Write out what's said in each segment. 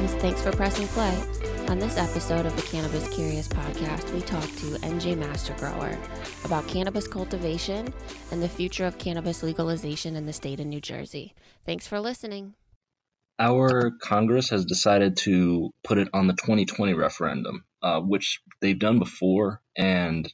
friends, thanks for pressing play. On this episode of the Cannabis Curious podcast, we talk to NJ Master Grower about cannabis cultivation and the future of cannabis legalization in the state of New Jersey. Thanks for listening. Our Congress has decided to put it on the 2020 referendum, uh, which they've done before, and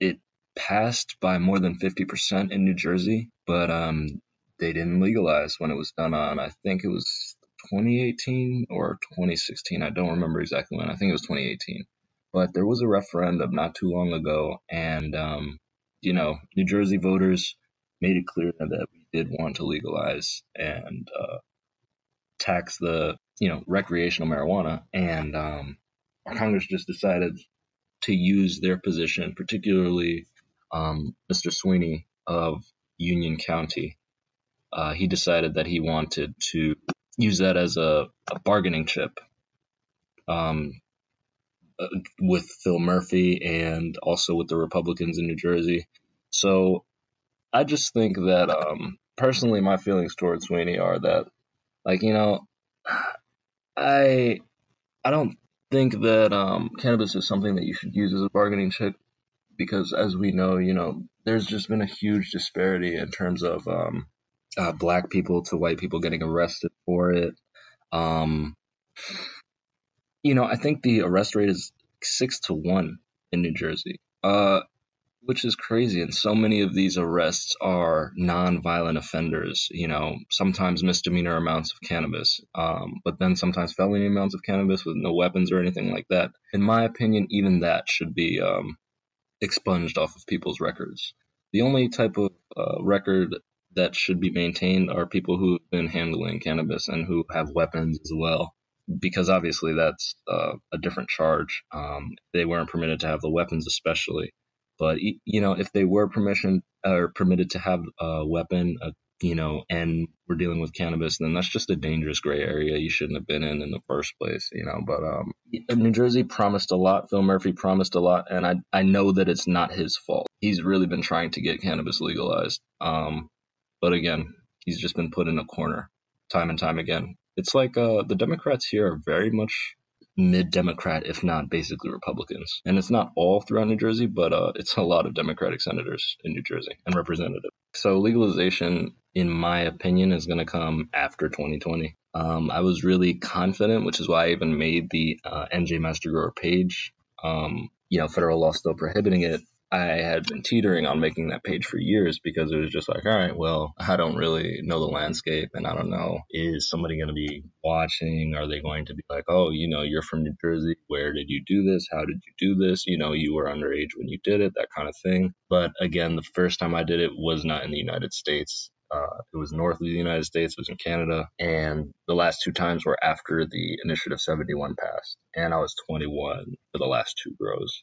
it passed by more than 50% in New Jersey, but um, they didn't legalize when it was done on, I think it was 2018 or 2016. I don't remember exactly when. I think it was 2018. But there was a referendum not too long ago, and um, you know, New Jersey voters made it clear that we did want to legalize and uh, tax the you know recreational marijuana, and um, Congress just decided to use their position, particularly um, Mr. Sweeney of Union County. Uh, he decided that he wanted to use that as a, a bargaining chip um, uh, with Phil Murphy and also with the Republicans in New Jersey. So I just think that um, personally, my feelings towards Sweeney are that, like, you know, I I don't think that um, cannabis is something that you should use as a bargaining chip because, as we know, you know, there's just been a huge disparity in terms of um, uh, black people to white people getting arrested for it. Um, you know, I think the arrest rate is six to one in New Jersey, uh, which is crazy. And so many of these arrests are non-violent offenders. You know, sometimes misdemeanor amounts of cannabis, um, but then sometimes felony amounts of cannabis with no weapons or anything like that. In my opinion, even that should be um, expunged off of people's records. The only type of uh, record that should be maintained are people who've been handling cannabis and who have weapons as well, because obviously that's uh, a different charge. Um, they weren't permitted to have the weapons, especially. But you know, if they were permission or permitted to have a weapon, a, you know, and we're dealing with cannabis, then that's just a dangerous gray area you shouldn't have been in in the first place, you know. But um, New Jersey promised a lot. Phil Murphy promised a lot, and I I know that it's not his fault. He's really been trying to get cannabis legalized. Um, but again, he's just been put in a corner time and time again. It's like uh, the Democrats here are very much mid Democrat, if not basically Republicans. And it's not all throughout New Jersey, but uh, it's a lot of Democratic senators in New Jersey and representatives. So legalization, in my opinion, is going to come after 2020. Um, I was really confident, which is why I even made the uh, NJ Master Grower page. Um, you know, federal law still prohibiting it, I had been teetering on making that page for years because it was just like, all right, well, I don't really know the landscape and I don't know, is somebody going to be watching? Are they going to be like, oh, you know, you're from New Jersey. Where did you do this? How did you do this? You know, you were underage when you did it, that kind of thing. But again, the first time I did it was not in the United States. Uh, it was north of the United States, it was in Canada, and the last two times were after the Initiative 71 passed, and I was 21 for the last two grows.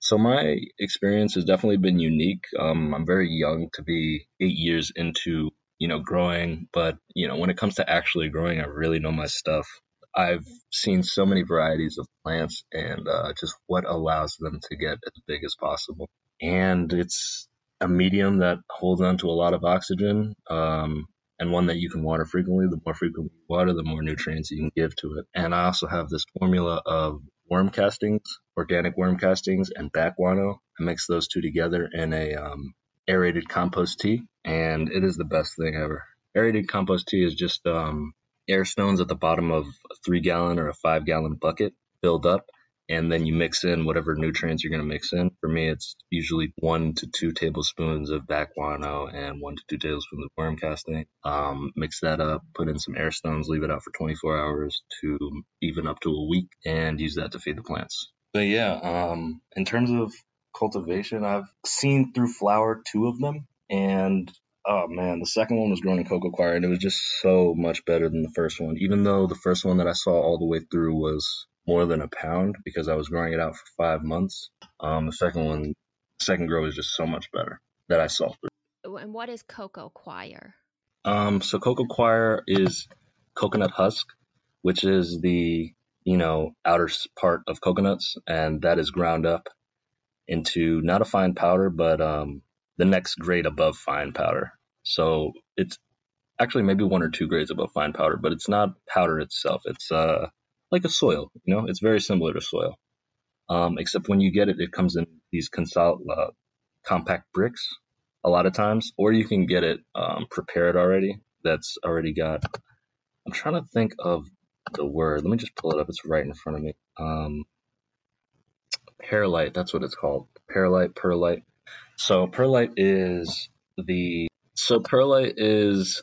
So my experience has definitely been unique. Um, I'm very young to be eight years into you know growing, but you know when it comes to actually growing, I really know my stuff. I've seen so many varieties of plants and uh, just what allows them to get as big as possible. And it's a medium that holds on to a lot of oxygen um, and one that you can water frequently. The more frequently you water, the more nutrients you can give to it. And I also have this formula of worm castings, organic worm castings, and bat guano. I mix those two together in a um, aerated compost tea, and it is the best thing ever. Aerated compost tea is just um, air stones at the bottom of a three gallon or a five gallon bucket filled up, and then you mix in whatever nutrients you're going to mix in. For me, it's usually one to two tablespoons of bat guano and one to two tablespoons of worm casting. Um, mix that up, put in some air stones, leave it out for 24 hours to even up to a week, and use that to feed the plants. But yeah, um, in terms of cultivation, I've seen through flower two of them, and oh man, the second one was grown in coco coir, and it was just so much better than the first one. Even though the first one that I saw all the way through was more than a pound because I was growing it out for five months. Um, the second one, second grow is just so much better that I saw through. And what is cocoa coir? Um, so cocoa coir is coconut husk, which is the you know outer part of coconuts, and that is ground up into not a fine powder, but um, the next grade above fine powder. So it's actually maybe one or two grades above fine powder, but it's not powder itself. It's uh like a soil. You know, it's very similar to soil, um, except when you get it, it comes in these consol- uh, compact bricks a lot of times, or you can get it um, prepared already. That's already got. I'm trying to think of the word. Let me just pull it up. It's right in front of me. Um, perlite. That's what it's called. Perlite, perlite. So perlite is the so perlite is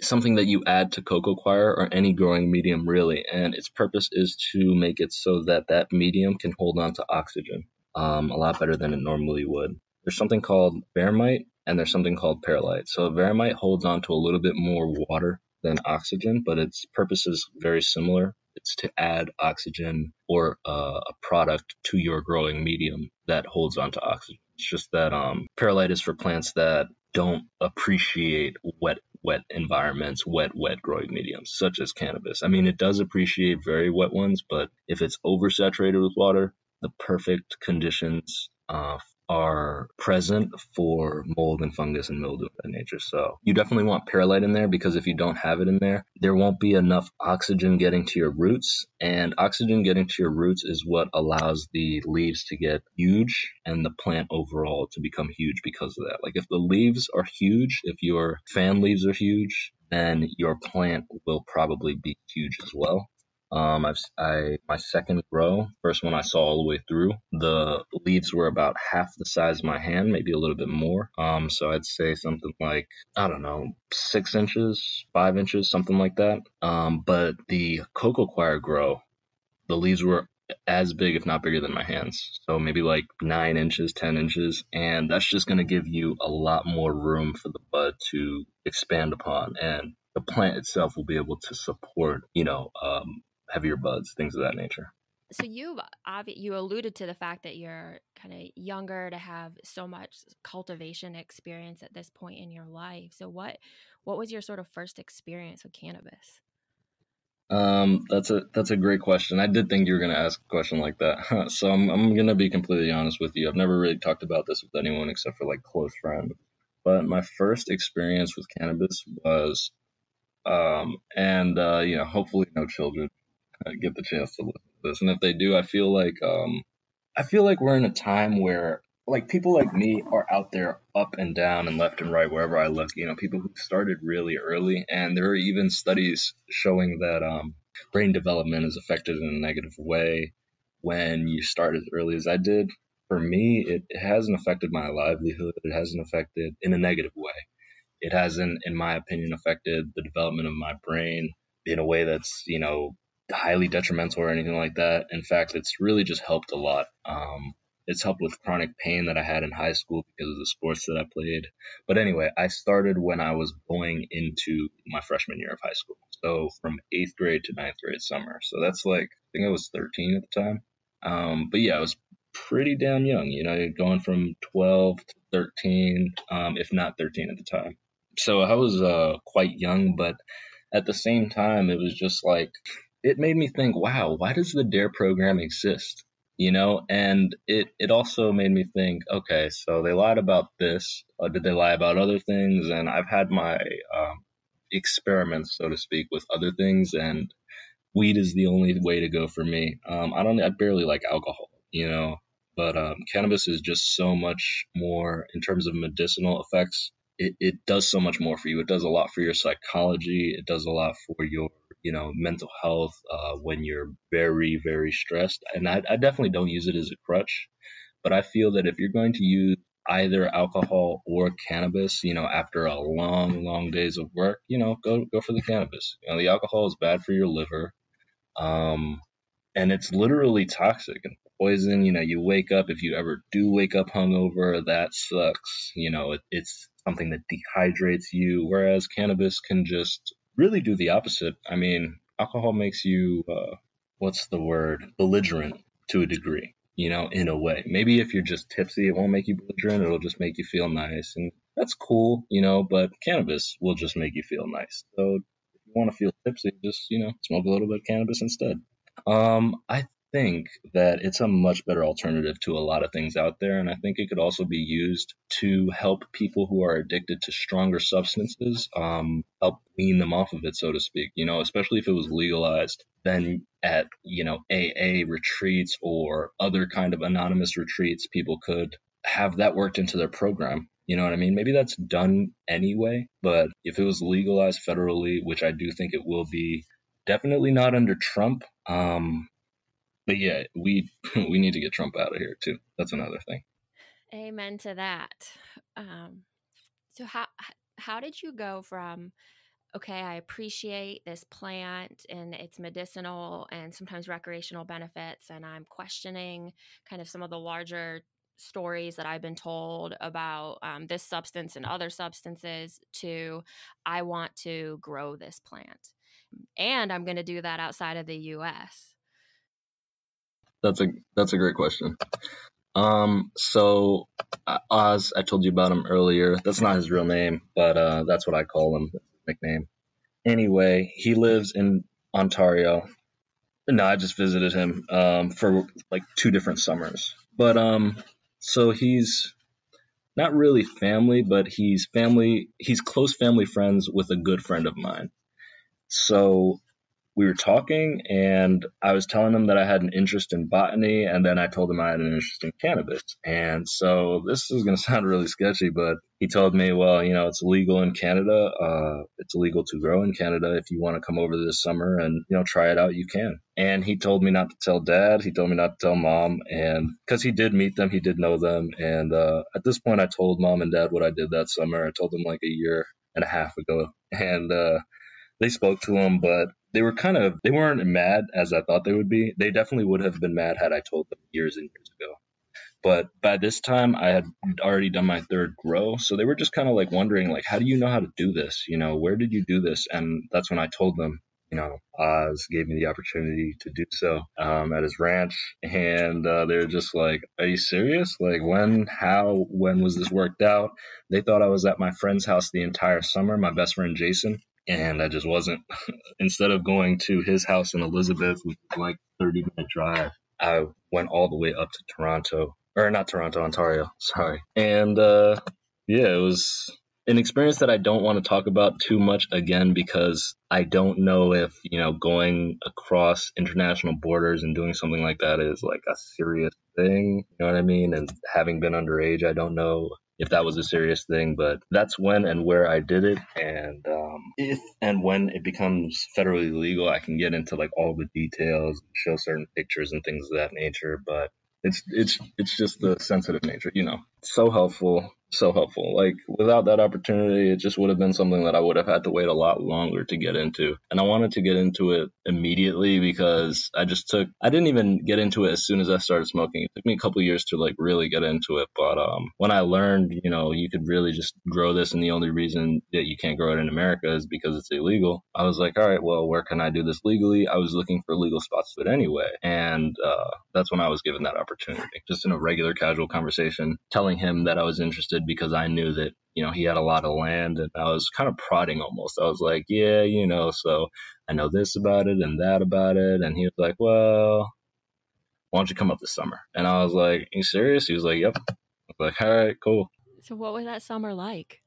something that you add to cocoa coir or any growing medium really, and its purpose is to make it so that that medium can hold on to oxygen um, a lot better than it normally would. There's something called vermite and there's something called perlite. So vermite holds on to a little bit more water than oxygen, but its purpose is very similar. It's to add oxygen or uh, a product to your growing medium that holds on to oxygen. It's just that um, perlite is for plants that don't appreciate wet wet environments, wet, wet growing mediums, such as cannabis. I mean, it does appreciate very wet ones, but if it's oversaturated with water, the perfect conditions uh, are present for mold and fungus and mildew that nature. So you definitely want perlite in there because if you don't have it in there, there won't be enough oxygen getting to your roots. And oxygen getting to your roots is what allows the leaves to get huge and the plant overall to become huge because of that. Like if the leaves are huge, if your fan leaves are huge, then your plant will probably be huge as well. Um, I've, I my second grow, first one I saw all the way through. The leaves were about half the size of my hand, maybe a little bit more. Um, so I'd say something like I don't know, six inches, five inches, something like that. Um, but the cocoa coir grow, the leaves were as big, if not bigger than my hands. So maybe like nine inches, 10 inches. And that's just going to give you a lot more room for the bud to expand upon. And the plant itself will be able to support, you know, um, heavier buds, things of that nature. So you you alluded to the fact that you're kind of younger to have so much cultivation experience at this point in your life. So what what was your sort of first experience with cannabis? Um, that's a that's a great question. I did think you were going to ask a question like that. so I'm I'm going to be completely honest with you. I've never really talked about this with anyone except for like close friends. But my first experience with cannabis was um and uh you know, hopefully no children get the chance to this. And if they do, I feel like um, I feel like we're in a time where like people like me are out there up and down and left and right wherever I look. You know, people who started really early, and there are even studies showing that um, brain development is affected in a negative way when you start as early as I did. For me, it, it hasn't affected my livelihood. It hasn't affected in a negative way. It hasn't, in my opinion, affected the development of my brain in a way that's you know highly detrimental or anything like that. In fact, it's really just helped a lot. Um, it's helped with chronic pain that I had in high school because of the sports that I played. But anyway, I started when I was going into my freshman year of high school. So from eighth grade to ninth grade summer. So that's like, I think I was 13 at the time. Um, but yeah, I was pretty damn young, you know, going from 12 to 13, um, if not 13 at the time. So I was uh, quite young, but at the same time, it was just like it made me think, wow, why does the DARE program exist? You know, and it it also made me think, okay, so they lied about this. Uh, did they lie about other things? And I've had my um, experiments, so to speak, with other things, and weed is the only way to go for me. Um, I don't, I barely like alcohol, you know, but um, cannabis is just so much more in terms of medicinal effects. It, it does so much more for you. It does a lot for your psychology. It does a lot for your you know mental health uh, when you're very very stressed and I, I definitely don't use it as a crutch but i feel that if you're going to use either alcohol or cannabis you know after a long long days of work you know go go for the cannabis. You know the alcohol is bad for your liver um and it's literally toxic and poison you know you wake up if you ever do wake up hungover that sucks you know it, it's something that dehydrates you whereas cannabis can just really do the opposite. I mean, alcohol makes you, uh, what's the word, belligerent to a degree, you know, in a way. Maybe if you're just tipsy, it won't make you belligerent. It'll just make you feel nice. And that's cool, you know, but cannabis will just make you feel nice. So if you want to feel tipsy, just, you know, smoke a little bit of cannabis instead. Um, I think that it's a much better alternative to a lot of things out there. And I think it could also be used to help people who are addicted to stronger substances, um, help wean them off of it, so to speak. You know, especially if it was legalized, then at, you know, AA retreats or other kind of anonymous retreats, people could have that worked into their program. You know what I mean? Maybe that's done anyway, but if it was legalized federally, which I do think it will be, definitely not under Trump. Um, but yeah, we we need to get Trump out of here too. That's another thing. Amen to that. Um, so how how did you go from okay, I appreciate this plant and its medicinal and sometimes recreational benefits, and I'm questioning kind of some of the larger stories that I've been told about um, this substance and other substances to I want to grow this plant. And I'm going to do that outside of the US. That's a that's a great question. Um, so uh, Oz, I told you about him earlier. That's not his real name, but uh, that's what I call him, nickname. Anyway, he lives in Ontario. No, I just visited him um, for like two different summers. But um, so he's not really family, but he's family. He's close family friends with a good friend of mine. So we were talking and I was telling him that I had an interest in botany and then I told him I had an interest in cannabis. And so this is going to sound really sketchy, but he told me, well, you know, it's legal in Canada. Uh, it's illegal to grow in Canada. If you want to come over this summer and, you know, try it out, you can. And he told me not to tell dad. He told me not to tell mom. And because he did meet them, he did know them. And uh, at this point, I told mom and dad what I did that summer. I told them like a year and a half ago. And, uh, they spoke to him, but they were kind of they weren't mad as I thought they would be. They definitely would have been mad had I told them years and years ago. But by this time, I had already done my third grow, so they were just kind of like wondering, like, how do you know how to do this? You know, where did you do this? And that's when I told them, you know, Oz gave me the opportunity to do so um, at his ranch, and uh, they were just like, "Are you serious? Like, when, how, when was this worked out?" They thought I was at my friend's house the entire summer. My best friend Jason, and I just wasn't. Instead of going to his house in Elizabeth, which was like 30 minute drive, I went all the way up to Toronto, or not Toronto, Ontario. Sorry, and uh, yeah, it was an experience that I don't want to talk about too much again because I don't know if you know going across international borders and doing something like that is like a serious thing. You know what I mean? And having been underage, I don't know if that was a serious thing, but that's when and where I did it. And um, if and when it becomes federally legal, I can get into like all the details, show certain pictures and things of that nature. But it's it's it's just the sensitive nature, you know. So helpful so helpful. Like without that opportunity, it just would have been something that I would have had to wait a lot longer to get into. And I wanted to get into it immediately because I just took I didn't even get into it as soon as I started smoking. It took me a couple years to like really get into it. But um when I learned, you know, you could really just grow this and the only reason that you can't grow it in America is because it's illegal. I was like, all right, well, where can I do this legally? I was looking for legal spots to it anyway. And uh that's when I was given that opportunity. Just in a regular casual conversation, telling him that I was interested interested because I knew that, you know, he had a lot of land and I was kind of prodding almost. I was like, yeah, you know, so I know this about it and that about it. And he was like, well, why don't you come up this summer? And I was like, are you serious? He was like, yep. I was like, all right, cool. So what was that summer like?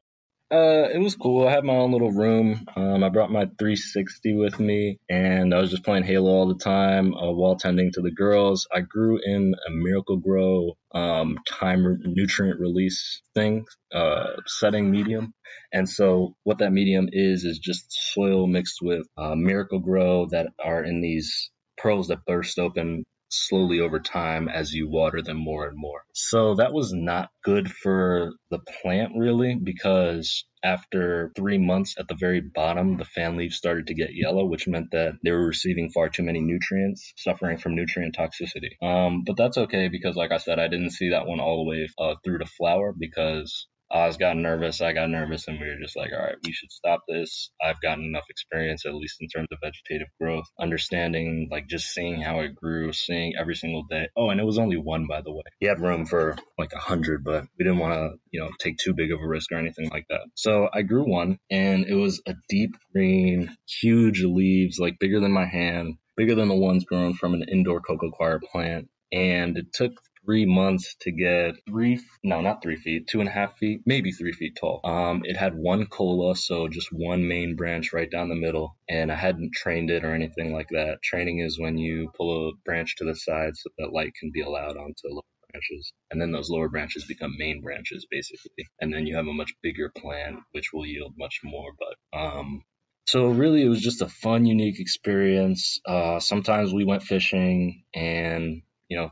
Uh, it was cool. I had my own little room. Um, I brought my 360 with me, and I was just playing Halo all the time uh, while tending to the girls. I grew in a Miracle-Gro um, time nutrient release thing, uh, setting medium, and so what that medium is is just soil mixed with uh, Miracle-Gro that are in these pearls that burst open slowly over time as you water them more and more. So that was not good for the plant really because after three months at the very bottom, the fan leaves started to get yellow, which meant that they were receiving far too many nutrients, suffering from nutrient toxicity. Um, but that's okay because, like I said, I didn't see that one all the way uh, through to flower because Oz got nervous, I got nervous, and we were just like, all right, we should stop this. I've gotten enough experience, at least in terms of vegetative growth, understanding, like just seeing how it grew, seeing every single day. Oh, and it was only one, by the way. He had room for like a hundred, but we didn't want to, you know, take too big of a risk or anything like that. So I grew one, and it was a deep green, huge leaves, like bigger than my hand bigger than the ones grown from an indoor cocoa coir plant. And it took three months to get three, no, not three feet, two and a half feet, maybe three feet tall. Um, it had one cola, so just one main branch right down the middle, and I hadn't trained it or anything like that. Training is when you pull a branch to the side so that light can be allowed onto lower branches, and then those lower branches become main branches basically, and then you have a much bigger plant which will yield much more. But um, so really, it was just a fun, unique experience. Uh, sometimes we went fishing, and you know,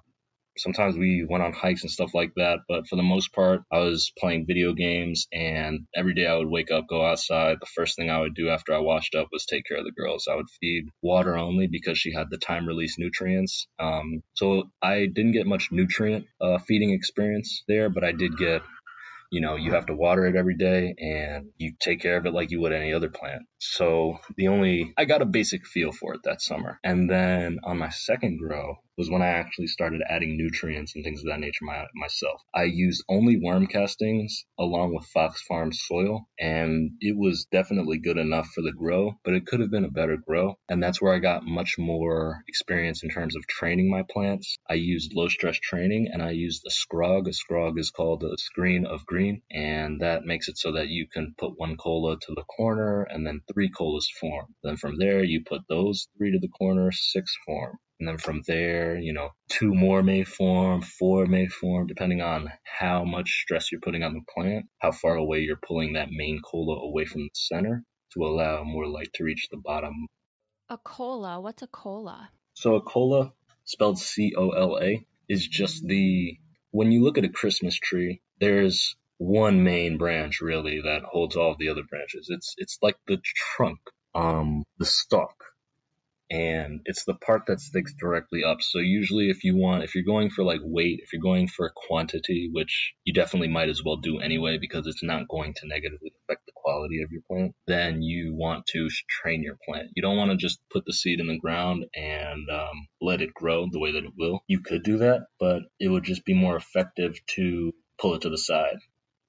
sometimes we went on hikes and stuff like that. But for the most part, I was playing video games, and every day I would wake up, go outside. The first thing I would do after I washed up was take care of the girls. I would feed water only because she had the time release nutrients. Um, so I didn't get much nutrient uh, feeding experience there, but I did get you know, you have to water it every day and you take care of it like you would any other plant. So the only, I got a basic feel for it that summer. And then on my second grow, was when I actually started adding nutrients and things of that nature my, myself. I used only worm castings along with Fox Farm soil, and it was definitely good enough for the grow, but it could have been a better grow. And that's where I got much more experience in terms of training my plants. I used low stress training and I used a scrog. A scrog is called a screen of green, and that makes it so that you can put one cola to the corner and then three colas form. Then from there, you put those three to the corner, six form. And then from there, you know, two more may form, four may form, depending on how much stress you're putting on the plant, how far away you're pulling that main cola away from the center to allow more light to reach the bottom. A cola? What's a cola? So a cola, spelled C O L A, is just the when you look at a Christmas tree, there's one main branch really that holds all of the other branches. It's it's like the trunk, um, the stalk and it's the part that sticks directly up. So usually if you want if you're going for like weight, if you're going for quantity, which you definitely might as well do anyway because it's not going to negatively affect the quality of your plant, then you want to train your plant. You don't want to just put the seed in the ground and um, let it grow the way that it will. You could do that, but it would just be more effective to pull it to the side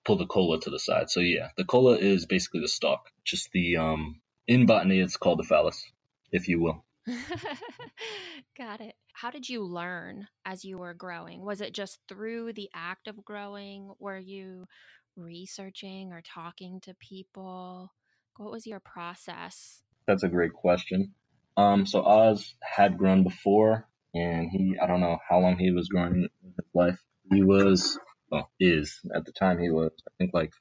pull the cola to the side. So yeah, the cola is basically the stalk. Just the um in botany it's called the phallus, if you will. Got it. How did you learn as you were growing? Was it just through the act of growing? Were you researching or talking to people? What was your process? That's a great question. Um, so Oz had grown before, and he, I don't know how long he was growing in his life. He was, well, is, at the time he was, I think like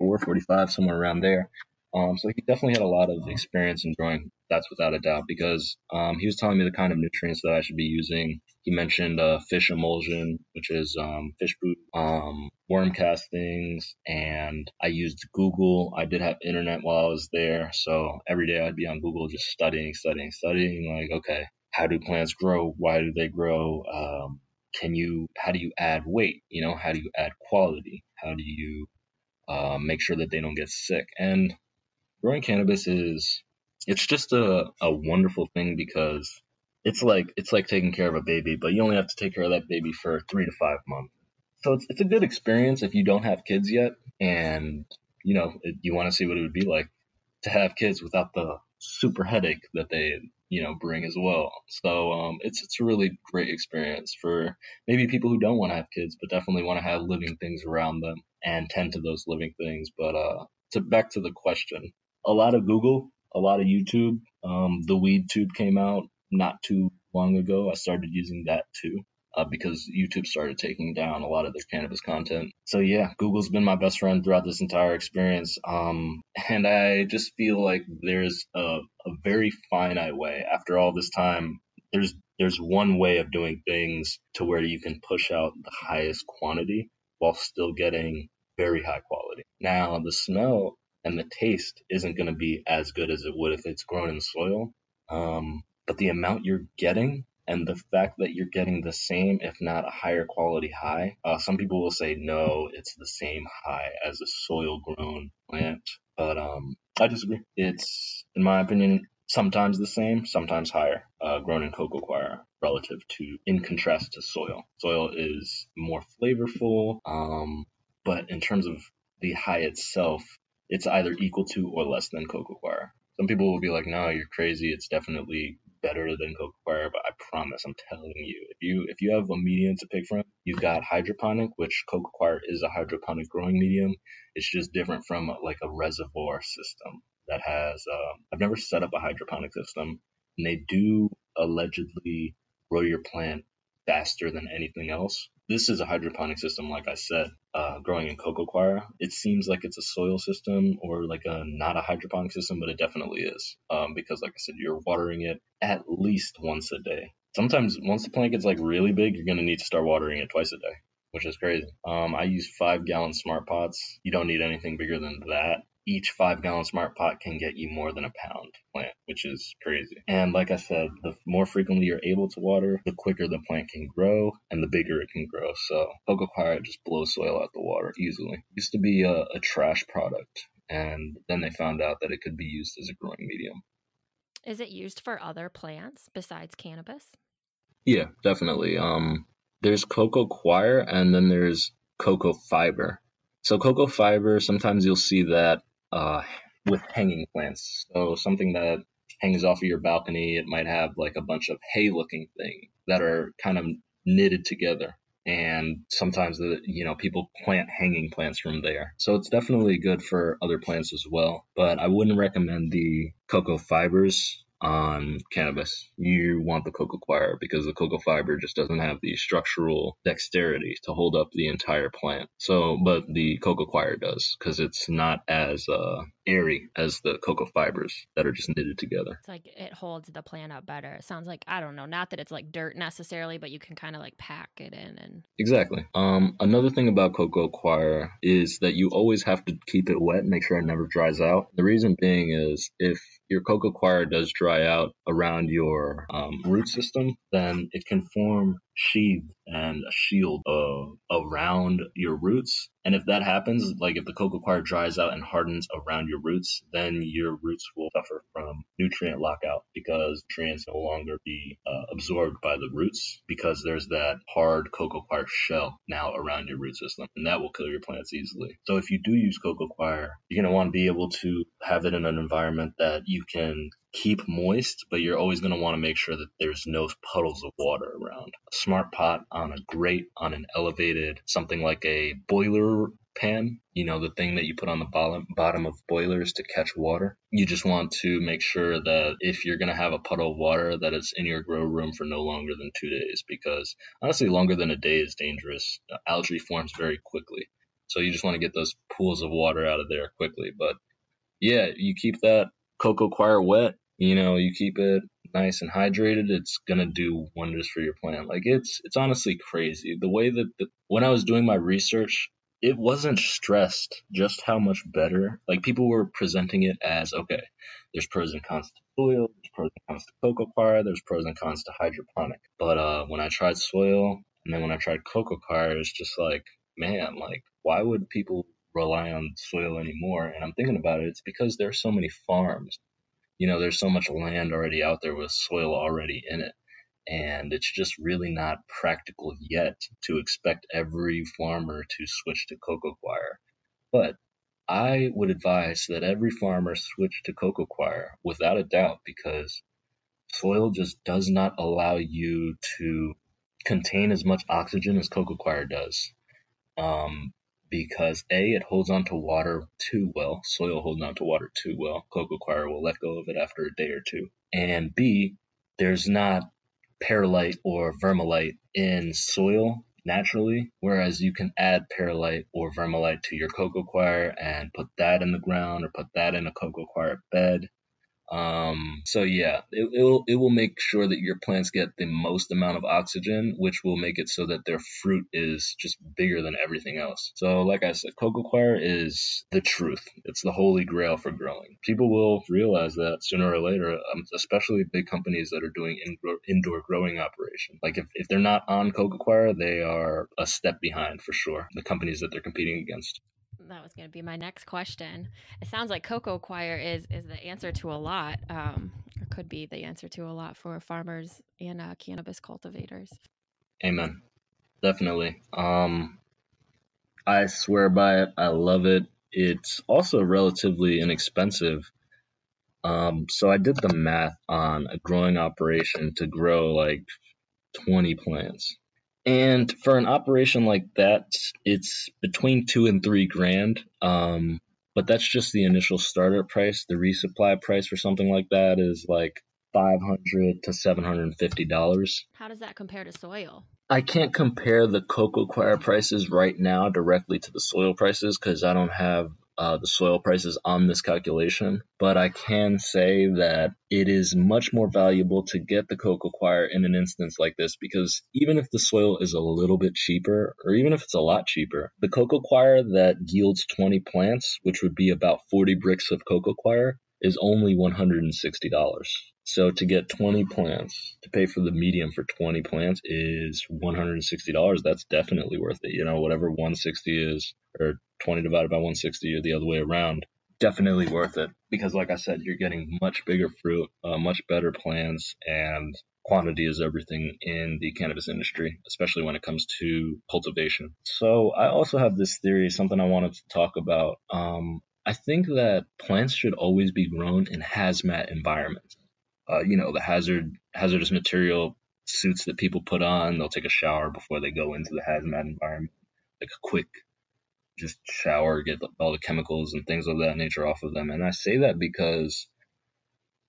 44, 45, somewhere around there. Um, so he definitely had a lot of experience in growing. That's without a doubt because um, he was telling me the kind of nutrients that I should be using. He mentioned uh, fish emulsion, which is um, fish food, um, worm castings, and I used Google. I did have internet while I was there, so every day I'd be on Google just studying, studying, studying. Like, okay, how do plants grow? Why do they grow? Can you? How do you add weight? You know, how do you add quality? How do you uh, make sure that they don't get sick? And growing cannabis is it's just a, a wonderful thing because it's like it's like taking care of a baby, but you only have to take care of that baby for three to five months. So it's it's a good experience if you don't have kids yet, and you know it, you want to see what it would be like to have kids without the super headache that they you know bring as well. So um, it's it's a really great experience for maybe people who don't want to have kids, but definitely want to have living things around them and tend to those living things. But uh, to back to the question, a lot of Google, a lot of YouTube. Um, the Weed Tube came out not too long ago. I started using that too. Uh, because YouTube started taking down a lot of their cannabis content. So yeah, Google's been my best friend throughout this entire experience. Um, and I just feel like there's a, a very finite way. After all this time, there's there's one way of doing things to where you can push out the highest quantity while still getting very high quality. Now the smell and the taste isn't going to be as good as it would if it's grown in soil. Um, but the amount you're getting and the fact that you're getting the same, if not a higher quality high, uh, some people will say no, it's the same high as a soil grown plant. But um, I disagree. It's, in my opinion, sometimes the same, sometimes higher, uh, grown in cocoa coir relative to, in contrast to soil. Soil is more flavorful, um, but in terms of the high itself, it's either equal to or less than cocoa coir. Some people will be like, no, you're crazy. It's definitely better than coir, but I promise, I'm telling you, if you if you have a medium to pick from, you've got hydroponic, which coir is a hydroponic growing medium. It's just different from like a reservoir system that has. Uh, I've never set up a hydroponic system, and they do allegedly grow your plant faster than anything else. This is a hydroponic system, like I said, uh, growing in coco coir. It seems like it's a soil system or like a not a hydroponic system, but it definitely is um, because, like I said, you're watering it at least once a day. Sometimes once the plant gets like really big, you're gonna need to start watering it twice a day, which is crazy. Um, I use five gallon smart pots. You don't need anything bigger than that each five gallon smart pot can get you more than a pound plant, which is crazy. And like I said, the more frequently you're able to water, the quicker the plant can grow and the bigger it can grow. So coco coir just blows soil out the water easily. It used to be a, a trash product, and then they found out that it could be used as a growing medium. Is it used for other plants besides cannabis? Yeah, definitely. Um, there's cocoa coir, and then there's cocoa fiber. So cocoa fiber, sometimes you'll see that uh, with hanging plants. So something that hangs off of your balcony, it might have like a bunch of hay looking thing that are kind of knitted together. And sometimes the you know people plant hanging plants from there, so it's definitely good for other plants as well. But I wouldn't recommend the coco fibers on cannabis. You want the cocoa coir because the cocoa fiber just doesn't have the structural dexterity to hold up the entire plant. So, but the cocoa coir does because it's not as uh, airy as the cocoa fibers that are just knitted together. It's like it holds the plant up better. It sounds like I don't know, not that it's like dirt necessarily, but you can kind of like pack it in and Exactly. Um another thing about cocoa coir is that you always have to keep it wet, make sure it never dries out. The reason being is if your cocoa coir does dry out around your um, root system, then it can form sheath and a shield uh, around your roots. And if that happens, like if the coco coir dries out and hardens around your roots, then your roots will suffer from nutrient lockout because nutrients no longer be uh, absorbed by the roots because there's that hard coco coir shell now around your root system, and that will kill your plants easily. So if you do use coco coir, you're gonna want to be able to have it in an environment that you can keep moist, but you're always going to want to make sure that there's no puddles of water around. A smart pot on a grate on an elevated, something like a boiler pan, you know, the thing that you put on the bottom bottom of boilers to catch water. You just want to make sure that if you're going to have a puddle of water that it's in your grow room for no longer than 2 days because honestly longer than a day is dangerous. Algae forms very quickly. So you just want to get those pools of water out of there quickly, but yeah, you keep that coco coir wet you know, you keep it nice and hydrated, it's gonna do wonders for your plant. Like it's it's honestly crazy. The way that the, when I was doing my research, it wasn't stressed just how much better. Like people were presenting it as okay, there's pros and cons to soil, there's pros and cons to coco coir, there's pros and cons to hydroponic. But uh, when I tried soil and then when I tried coco coir, it's just like man, like why would people rely on soil anymore? And I'm thinking about it, it's because there's so many farms you know, there's so much land already out there with soil already in it. And it's just really not practical yet to expect every farmer to switch to coco coir. But I would advise that every farmer switch to coco coir without a doubt because soil just does not allow you to contain as much oxygen as coco coir does. Um, because A, it holds on to water too well. Soil holds on to water too well. Coco coir will let go of it after a day or two. And B, there's not perlite or vermalite in soil naturally, whereas you can add perlite or vermalite to your coco coir and put that in the ground or put that in a coco coir bed um, so yeah, it, it will it will make sure that your plants get the most amount of oxygen, which will make it so that their fruit is just bigger than everything else. So like I said, coco coir is the truth. It's the holy grail for growing. People will realize that sooner or later, um, especially big companies that are doing in- indoor growing operations. Like if, if they're not on coco coir, they are a step behind for sure. The companies that they're competing against that was going to be my next question. It sounds like coco coir is is the answer to a lot, um, or could be the answer to a lot for farmers and uh, cannabis cultivators. Amen. Definitely. Um, I swear by it. I love it. It's also relatively inexpensive. Um, so I did the math on a growing operation to grow like 20 plants. And for an operation like that, it's between two and three grand. Um, but that's just the initial starter price. The resupply price for something like that is like 500 to 750 dollars. How does that compare to soil? I can't compare the cocoa coir prices right now directly to the soil prices because I don't have uh, the soil prices on this calculation, but I can say that it is much more valuable to get the coco coir in an instance like this because even if the soil is a little bit cheaper, or even if it's a lot cheaper, the coco coir that yields 20 plants, which would be about 40 bricks of coco coir, is only $160. So to get 20 plants, to pay for the medium for 20 plants is $160. That's definitely worth it. You know, whatever 160 is, or 20 divided by 160 or the other way around, definitely worth it. Because like I said, you're getting much bigger fruit, uh, much better plants, and quantity is everything in the cannabis industry, especially when it comes to cultivation. So I also have this theory, something I wanted to talk about. Um, I think that plants should always be grown in hazmat environments uh, you know, the hazard hazardous material suits that people put on. They'll take a shower before they go into the hazmat environment, like a quick just shower, get all the chemicals and things of that nature off of them. And I say that because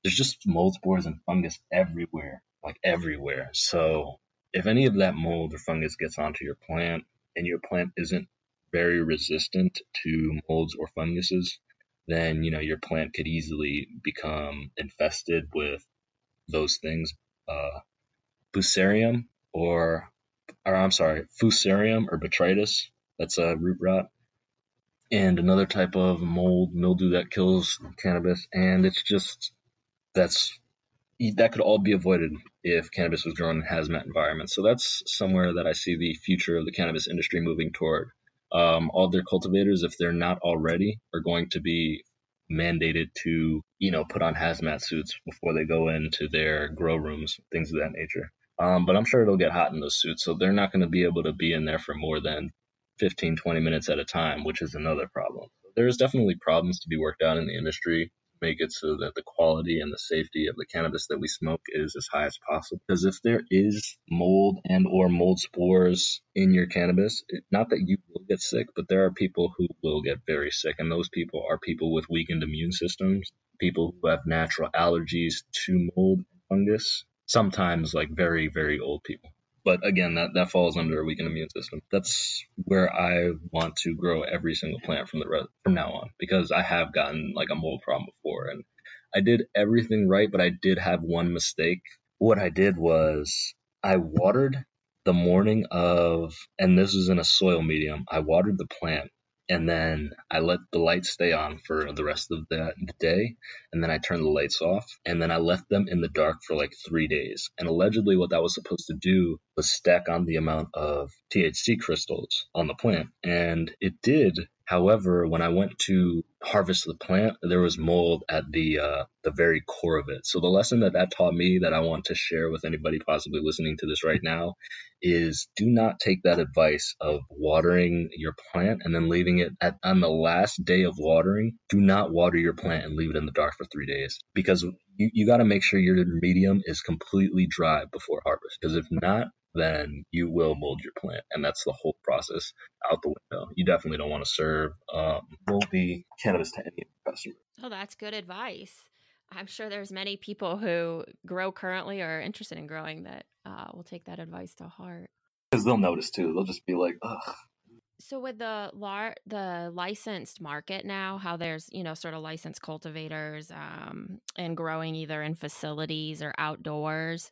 there's just mold spores and fungus everywhere, like everywhere. So if any of that mold or fungus gets onto your plant and your plant isn't very resistant to molds or funguses, then you know your plant could easily become infested with those things, uh, Fusarium or, or I'm sorry, Fusarium or Botrytis. That's a root rot, and another type of mold mildew that kills cannabis. And it's just that's that could all be avoided if cannabis was grown in hazmat environments. So that's somewhere that I see the future of the cannabis industry moving toward um, all their cultivators, if they're not already, are going to be mandated to, you know, put on hazmat suits before they go into their grow rooms, things of that nature. Um, but I'm sure it'll get hot in those suits, so they're not going to be able to be in there for more than 15, 20 minutes at a time, which is another problem. There's definitely problems to be worked out in the industry to make it so that the quality and the safety of the cannabis that we smoke is as high as possible. Because if there is mold and or mold spores in your cannabis, not that you will get sick, but there are people who will get very sick, and those people are people with weakened immune systems, people who have natural allergies to mold and fungus, sometimes like very very old people. But again, that, that falls under a weakened immune system. That's where I want to grow every single plant from the re- from now on because I have gotten like a mold problem before and I did everything right, but I did have one mistake. What I did was I watered the morning of, and this was in a soil medium. I watered the plant and then I let the lights stay on for the rest of the, the, day, and then I turned the lights off, and then I left them in the dark for like three days. And allegedly, what that was supposed to do was stack on the amount of THC crystals on the plant, and it did However, when I went to harvest the plant, there was mold at the uh, the very core of it. So the lesson that that taught me that I want to share with anybody possibly listening to this right now is do not take that advice of watering your plant and then leaving it at on the last day of watering. Do not water your plant and leave it in the dark for three days because you, you got to make sure your medium is completely dry before harvest. Because if not, then you will mold your plant, and that's the whole process out the window. You definitely don't want to serve um, moldy cannabis to any customer. Oh, that's good advice. I'm sure there's many people who grow currently or are interested in growing that uh, will take that advice to heart. Because they'll notice too. They'll just be like, ugh, so with the lar- the licensed market now, how there's you know sort of licensed cultivators um, and growing either in facilities or outdoors,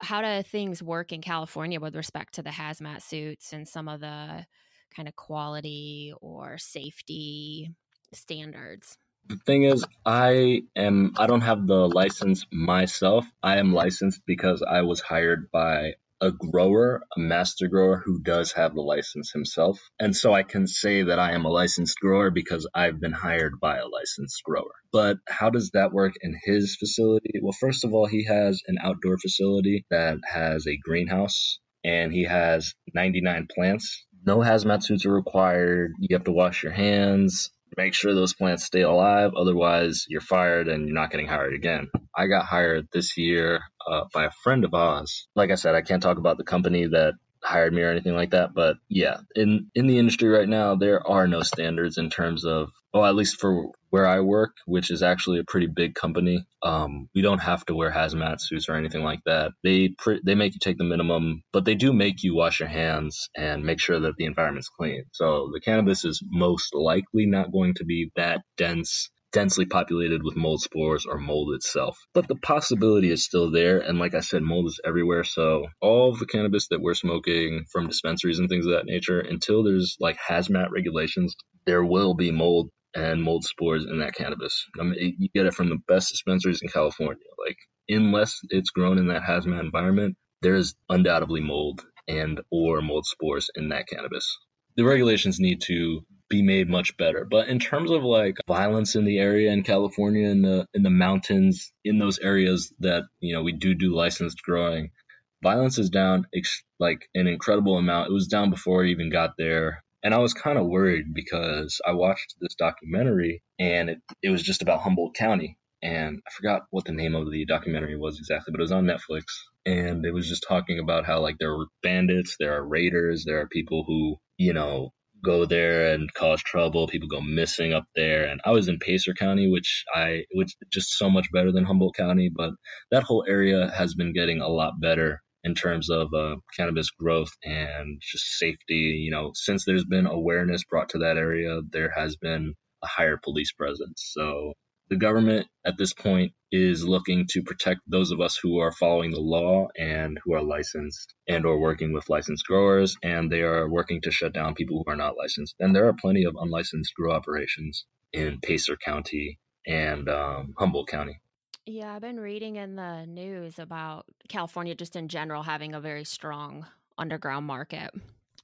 how do things work in California with respect to the hazmat suits and some of the kind of quality or safety standards? The thing is, I am I don't have the license myself. I am licensed because I was hired by a grower, a master grower who does have the license himself. And so I can say that I am a licensed grower because I've been hired by a licensed grower. But how does that work in his facility? Well, first of all, he has an outdoor facility that has a greenhouse and he has 99 plants. No hazmat suits are required. You have to wash your hands. Make sure those plants stay alive. Otherwise, you're fired and you're not getting hired again. I got hired this year uh, by a friend of ours. Like I said, I can't talk about the company that hired me or anything like that. But yeah, in in the industry right now, there are no standards in terms of, well, at least for where I work, which is actually a pretty big company. Um, we don't have to wear hazmat suits or anything like that. They pre- they make you take the minimum, but they do make you wash your hands and make sure that the environment's clean. So the cannabis is most likely not going to be that dense densely populated with mold spores or mold itself. But the possibility is still there. And like I said, mold is everywhere. So all of the cannabis that we're smoking from dispensaries and things of that nature, until there's like hazmat regulations, there will be mold and mold spores in that cannabis. I mean, you get it from the best dispensaries in California. Like unless it's grown in that hazmat environment, there's undoubtedly mold and or mold spores in that cannabis. The regulations need to be made much better. But in terms of like violence in the area in California in the in the mountains in those areas that you know we do do licensed growing, violence is down ex- like an incredible amount. It was down before I even got there. And I was kind of worried because I watched this documentary and it, it was just about Humboldt County. And I forgot what the name of the documentary was exactly, but it was on Netflix. And it was just talking about how, like, there are bandits, there are raiders, there are people who, you know, go there and cause trouble. People go missing up there. And I was in Placer County, which I which just so much better than Humboldt County, but that whole area has been getting a lot better in terms of uh, cannabis growth and just safety. You know, since there's been awareness brought to that area, there has been a higher police presence. So the government at this point is looking to protect those of us who are following the law and who are licensed and or working with licensed growers and they are working to shut down people who are not licensed. And there are plenty of unlicensed grow operations in Placer county and um, humboldt county. Yeah i've been reading in the news about california just in general having a very strong underground market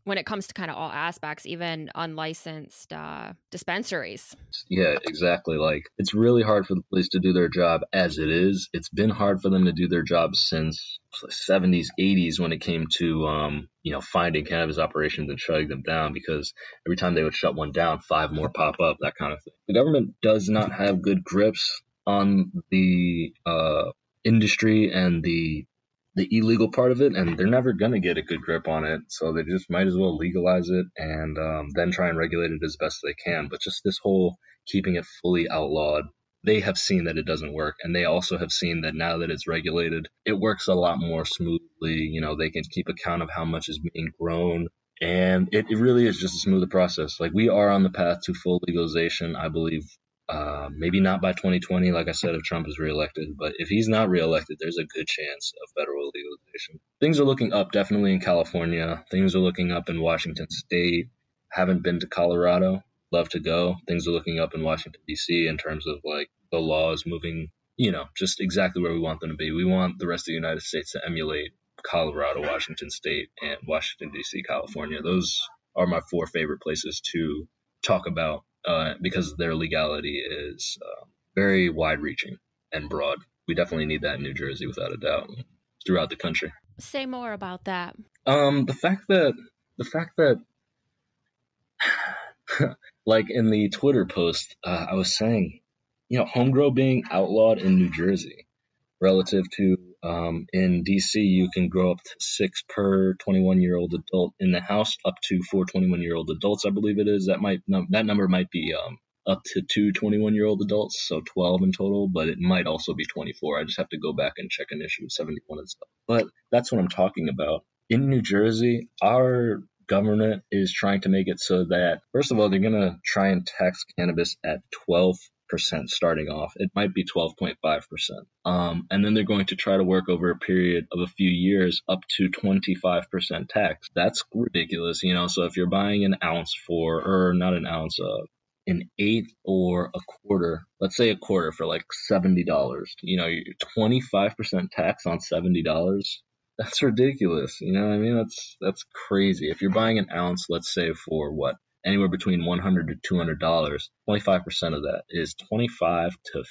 when it comes to kind of all aspects, even unlicensed uh, dispensaries. Yeah, exactly. Like it's really hard for the police to do their job as it is. It's been hard for them to do their job since the 70s, 80s when it came to um, you know finding cannabis operations and shutting them down because every time they would shut one down, five more pop up, that kind of thing. The government does not have good grips on the uh, industry and the the illegal part of it, and they're never gonna get a good grip on it. So they just might as well legalize it and um, then try and regulate it as best they can. But just this whole keeping it fully outlawed, they have seen that it doesn't work, and they also have seen that now that it's regulated, it works a lot more smoothly. You know, they can keep account of how much is being grown. And it, it really is just a smoother process. Like we are on the path to full legalization, I believe, uh, maybe not by 2020, like I said, if Trump is reelected, but if he's not reelected, there's a good chance of federal legalization. Things are looking up definitely in California. Things are looking up in Washington State. Haven't been to Colorado. Love to go. Things are looking up in Washington, D.C. in terms of like the laws moving, you know, just exactly where we want them to be. We want the rest of the United States to emulate Colorado, Washington State, and Washington, D.C., California. Those are my four favorite places to talk about uh, because their legality is uh, very wide reaching and broad. We definitely need that in New Jersey without a doubt throughout the country. Say more about that. Um, the fact that the fact that like in the Twitter post, uh, I was saying, you know, home grow being outlawed in New Jersey relative to um, in DC, you can grow up to six per 21 year old adult in the house, up to four 21 year old adults, I believe it is. That might that number might be um, up to two 21 year old adults, so 12 in total, but it might also be 24. I just have to go back and check Initiative 71 and stuff. But that's what I'm talking about. In New Jersey, our government is trying to make it so that, first of all, they're going to try and tax cannabis at 12 percent starting off. It might be 12.5%. Um, and then they're going to try to work over a period of a few years up to 25% tax. That's ridiculous, you know. So if you're buying an ounce for, or not an ounce, uh, an eighth or a quarter, let's say a quarter for like $70, you know, 25% tax on $70. That's ridiculous. You know I mean? That's that's crazy. If you're buying an ounce, let's say for what anywhere between 100 to 200 dollars. 25 percent of that is 25 to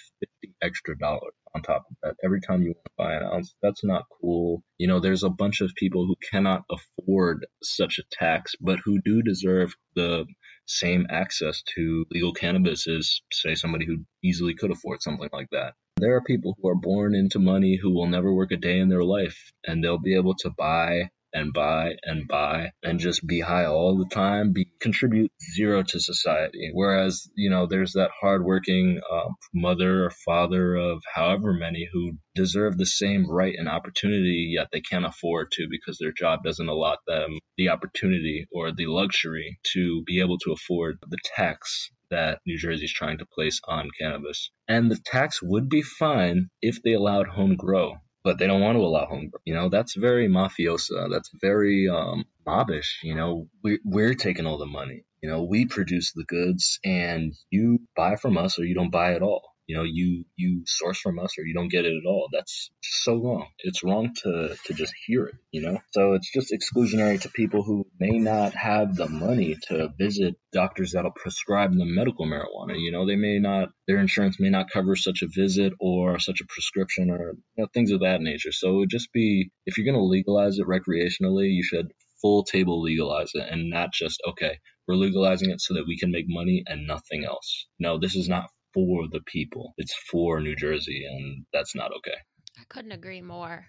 50 extra dollars on top of that. Every time you buy an ounce that's not cool. You know there's a bunch of people who cannot afford such a tax but who do deserve the same access to legal cannabis as, say, somebody who easily could afford something like that. There are people who are born into money who will never work a day in their life, and they'll be able to buy and buy and buy and just be high all the time, be contribute zero to society. Whereas, you know, there's that hardworking uh, mother or father of however many who deserve the same right and opportunity, yet they can't afford to because their job doesn't allot them the opportunity or the luxury to be able to afford the tax that New Jersey is trying to place on cannabis. And the tax would be fine if they allowed home grow but they don't want to allow home. You know, that's very mafiosa. That's very um, mobbish. You know, we're, we're taking all the money. You know, we produce the goods and you buy from us or you don't buy at all you know you you source from us or you don't get it at all. That's so wrong. It's wrong to to just hear it you know? So it's just exclusionary to people who may not have the money to visit doctors that'll prescribe them medical marijuana you know? They may not their insurance may not cover such a visit or such a prescription or you know, things of that nature. So it would just be if you're going to legalize it recreationally you should full table legalize it and not just okay we're legalizing it so that we can make money and nothing else. No this is not for the people. It's for New Jersey, and that's not okay. I couldn't agree more.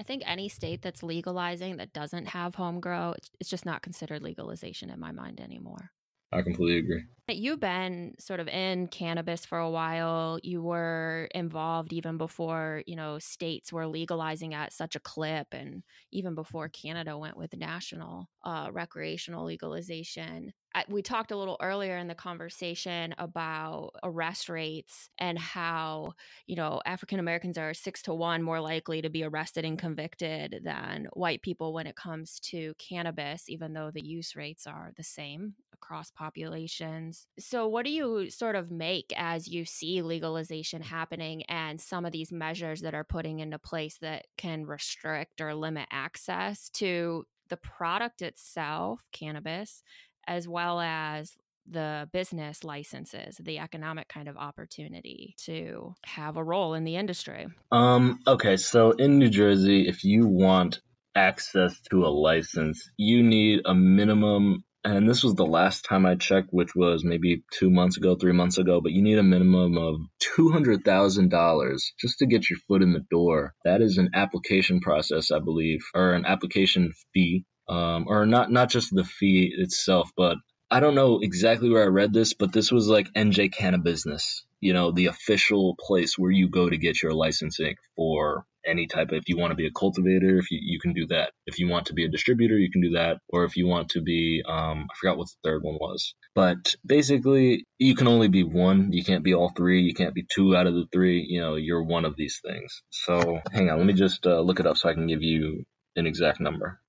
I think any state that's legalizing that doesn't have home grow, it's just not considered legalization in my mind anymore. I completely agree. You've been sort of in cannabis for a while. You were involved even before, you know, states were legalizing at such a clip and even before Canada went with national uh, recreational legalization. We talked a little earlier in the conversation about arrest rates and how, you know, African Americans are six to one more likely to be arrested and convicted than white people when it comes to cannabis, even though the use rates are the same across populations. So, what do you sort of make as you see legalization happening and some of these measures that are putting into place that can restrict or limit access to the product itself, cannabis, as well as the business licenses, the economic kind of opportunity to have a role in the industry? Um, okay, so in New Jersey, if you want access to a license, you need a minimum and this was the last time I checked, which was maybe two months ago, three months ago, but you need a minimum of $200,000 just to get your foot in the door. That is an application process, I believe, or an application fee. Um, or not, not just the fee itself, but I don't know exactly where I read this, but this was like NJ Cannabusiness, you know, the official place where you go to get your licensing for any type of if you want to be a cultivator if you, you can do that. If you want to be a distributor you can do that. Or if you want to be um, i forgot what the third one was. But basically you can only be one. You can't be all three. You can't be two out of the three. You know you're one of these things. So hang on. Let me just uh, look it up so i can give you an exact number.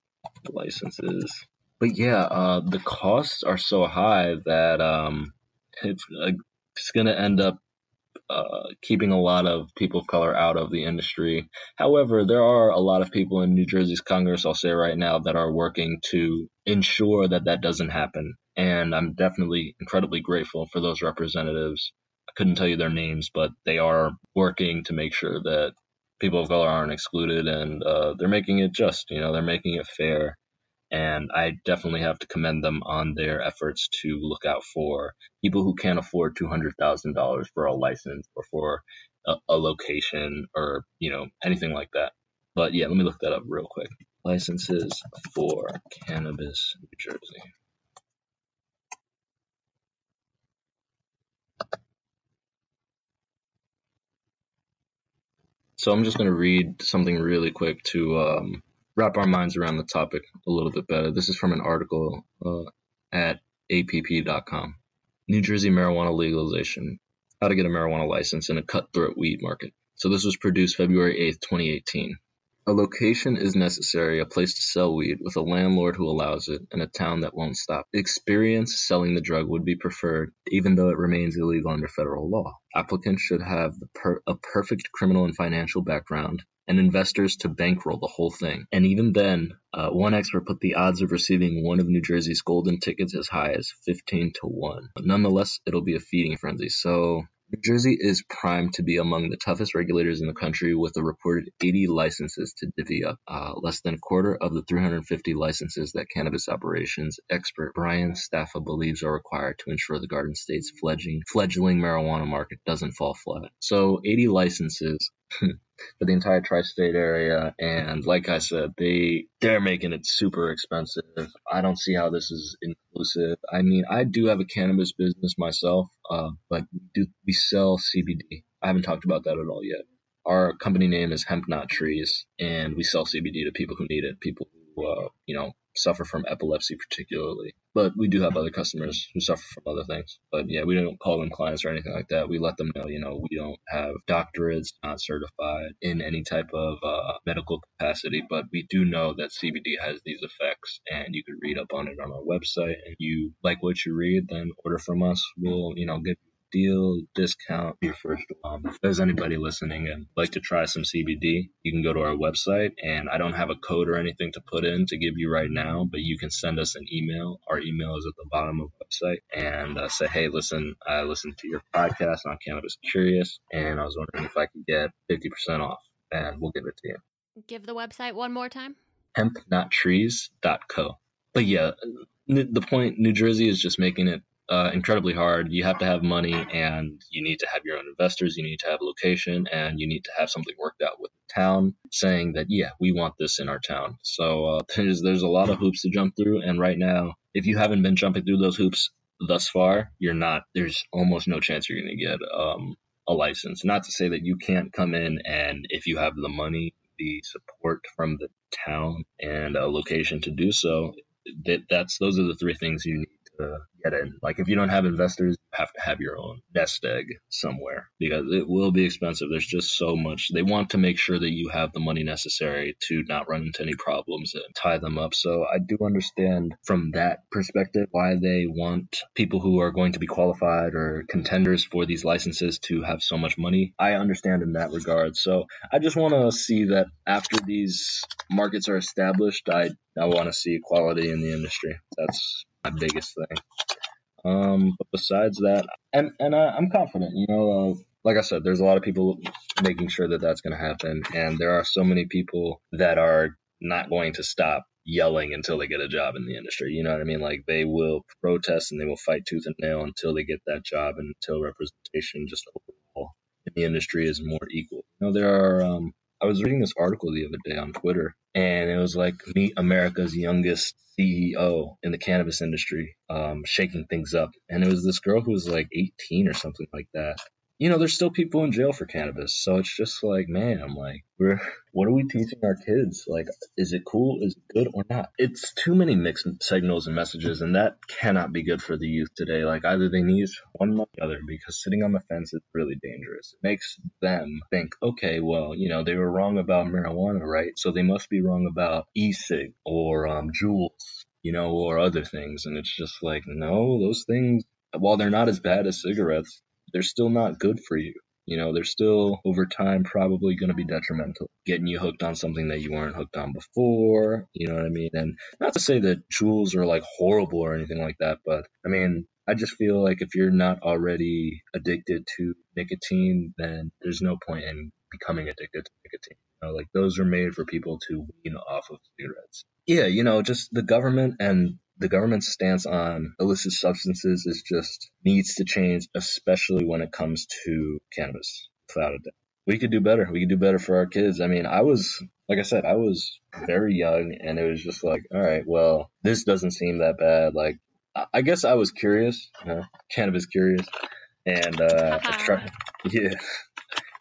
Licenses. But yeah uh, the costs are so high that um, it's, uh, it's going to end up uh, keeping a lot of people of color out of the industry. However, there are a lot of people in New Jersey's Congress, I'll say right now, that are working to ensure that that doesn't happen. And I'm definitely incredibly grateful for those representatives. I couldn't tell you their names, but they are working to make sure that people of color aren't excluded and uh, they're making it just, you know, they're making it fair and I definitely have to commend them on their efforts to look out for people who can't afford two hundred thousand dollars for a license or for a, a, location or you know anything like that. But yeah, let me look that up real quick. Licenses for cannabis, New Jersey. So I'm just going to read something really quick to um, wrap our minds around the topic a little bit better. This is from an article uh, at app.com. New Jersey marijuana legalization. How to get a marijuana license in a cutthroat weed market. So this was produced February 8th, 2018. A location is necessary, a place to sell weed, with a landlord who allows it, and a town that won't stop. Experience selling the drug would be preferred, even though it remains illegal under federal law. Applicants should have per- a perfect criminal and financial background, and investors to bankroll the whole thing. And even then, uh, one expert put the odds of receiving one of New Jersey's golden tickets as high as 15 to 1. But nonetheless, it'll be a feeding frenzy. So New Jersey is primed to be among the toughest regulators in the country with a reported 80 licenses to divvy up. Uh, less than a quarter of the 350 licenses that cannabis operations expert Brian Staffa believes are required to ensure the Garden State's fledgling, fledgling marijuana market doesn't fall flat. So 80 licenses for the entire tri-state area and like i said they they're making it super expensive. I don't see how this is inclusive. I mean i do have a cannabis business myself uh, but we do we sell cbd i haven't talked about that at all yet. Our company name is hemp not trees and we sell cbd to people who need it people who uh, you know suffer from epilepsy particularly. But we do have other customers who suffer from other things. But yeah, we don't call them clients or anything like that. We let them know, you know, we don't have doctorates, not certified in any type of uh, medical capacity, but we do know that CBD has these effects, and you can read up on it on our website. And you like what you read, then order from us. We'll, you know, give deal discount your first one. If there's anybody listening and like to try some CBD, you can go to our website and I don't have a code or anything to put in to give you right now, but you can send us an email. Our email is at the bottom of the website and uh, say, hey, listen, I listened to your podcast on Cannabis Curious and I was wondering if I could get 50% off and we'll give it to you. Give the website one more time. Hempnottrees.co. But yeah, the point New Jersey is just making it uh, incredibly hard. You have to have money and you need to have your own investors. You need to have a location and you need to have something worked out with the town saying that, yeah, we want this in our town. So uh, there's, there's a lot of hoops to jump through. And right now, if you haven't been jumping through those hoops thus far, you're not, there's almost no chance you're going to get um, a license. Not to say that you can't come in and if you have the money, the support from the town and a location to do so, that that's those are the three things you need to get in. Like if you don't have investors, you have to have your own nest egg somewhere because it will be expensive. There's just so much. They want to make sure that you have the money necessary to not run into any problems and tie them up. So I do understand from that perspective why they want people who are going to be qualified or contenders for these licenses to have so much money. I understand in that regard. So I just want to see that after these markets are established, I I want to see equality in the industry. That's my biggest thing. Um, but besides that, and and I, I'm confident. You know, uh, like I said, there's a lot of people making sure that that's going to happen, and there are so many people that are not going to stop yelling until they get a job in the industry. You know what I mean? Like they will protest and they will fight tooth and nail until they get that job and until representation just overall in the industry is more equal. You know, there are um, I was reading this article the other day on Twitter, and it was like meet America's youngest CEO in the cannabis industry, um, shaking things up. And it was this girl who was like 18 or something like that you know, there's still people in jail for cannabis. So it's just like, man, I'm like, we're, what are we teaching our kids? Like, is it cool? Is it good or not? It's too many mixed signals and messages, and that cannot be good for the youth today. Like, either they need one or the other because sitting on the fence is really dangerous. It makes them think, okay, well, you know, they were wrong about marijuana, right? So they must be wrong about e cig or um, Juuls, you know, or other things. And it's just like, no, those things, while they're not as bad as cigarettes, they're still not good for you. You know, they're still over time probably going to be detrimental, getting you hooked on something that you weren't hooked on before. You know what I mean? And not to say that Juuls are like horrible or anything like that, but I mean, I just feel like if you're not already addicted to nicotine, then there's no point in becoming addicted to nicotine. You know, like those are made for people to wean off of cigarettes. Yeah, you know, just the government and the government's stance on illicit substances is just needs to change, especially when it comes to cannabis, without a doubt. We could do better. We could do better for our kids. I mean, I was, like I said, I was very young and it was just like, all right, well, this doesn't seem that bad. Like, I guess I was curious, you know, cannabis curious. And, uh, I tried, yeah,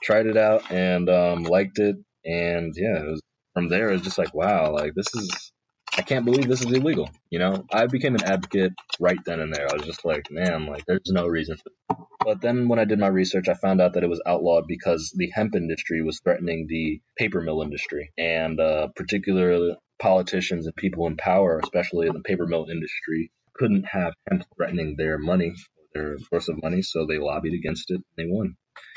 tried it out and, um, liked it. And yeah, it was from there, it was just like, wow, like this is, I can't believe this is illegal. You know, I became an advocate right then and there. I was just like, man, like there's no reason for. But then when I did my research, I found out that it was outlawed because the hemp industry was threatening the paper mill industry, and uh, particularly politicians and people in power, especially in the paper mill industry, couldn't have hemp threatening their money, their source of money, so they lobbied against it. and They won.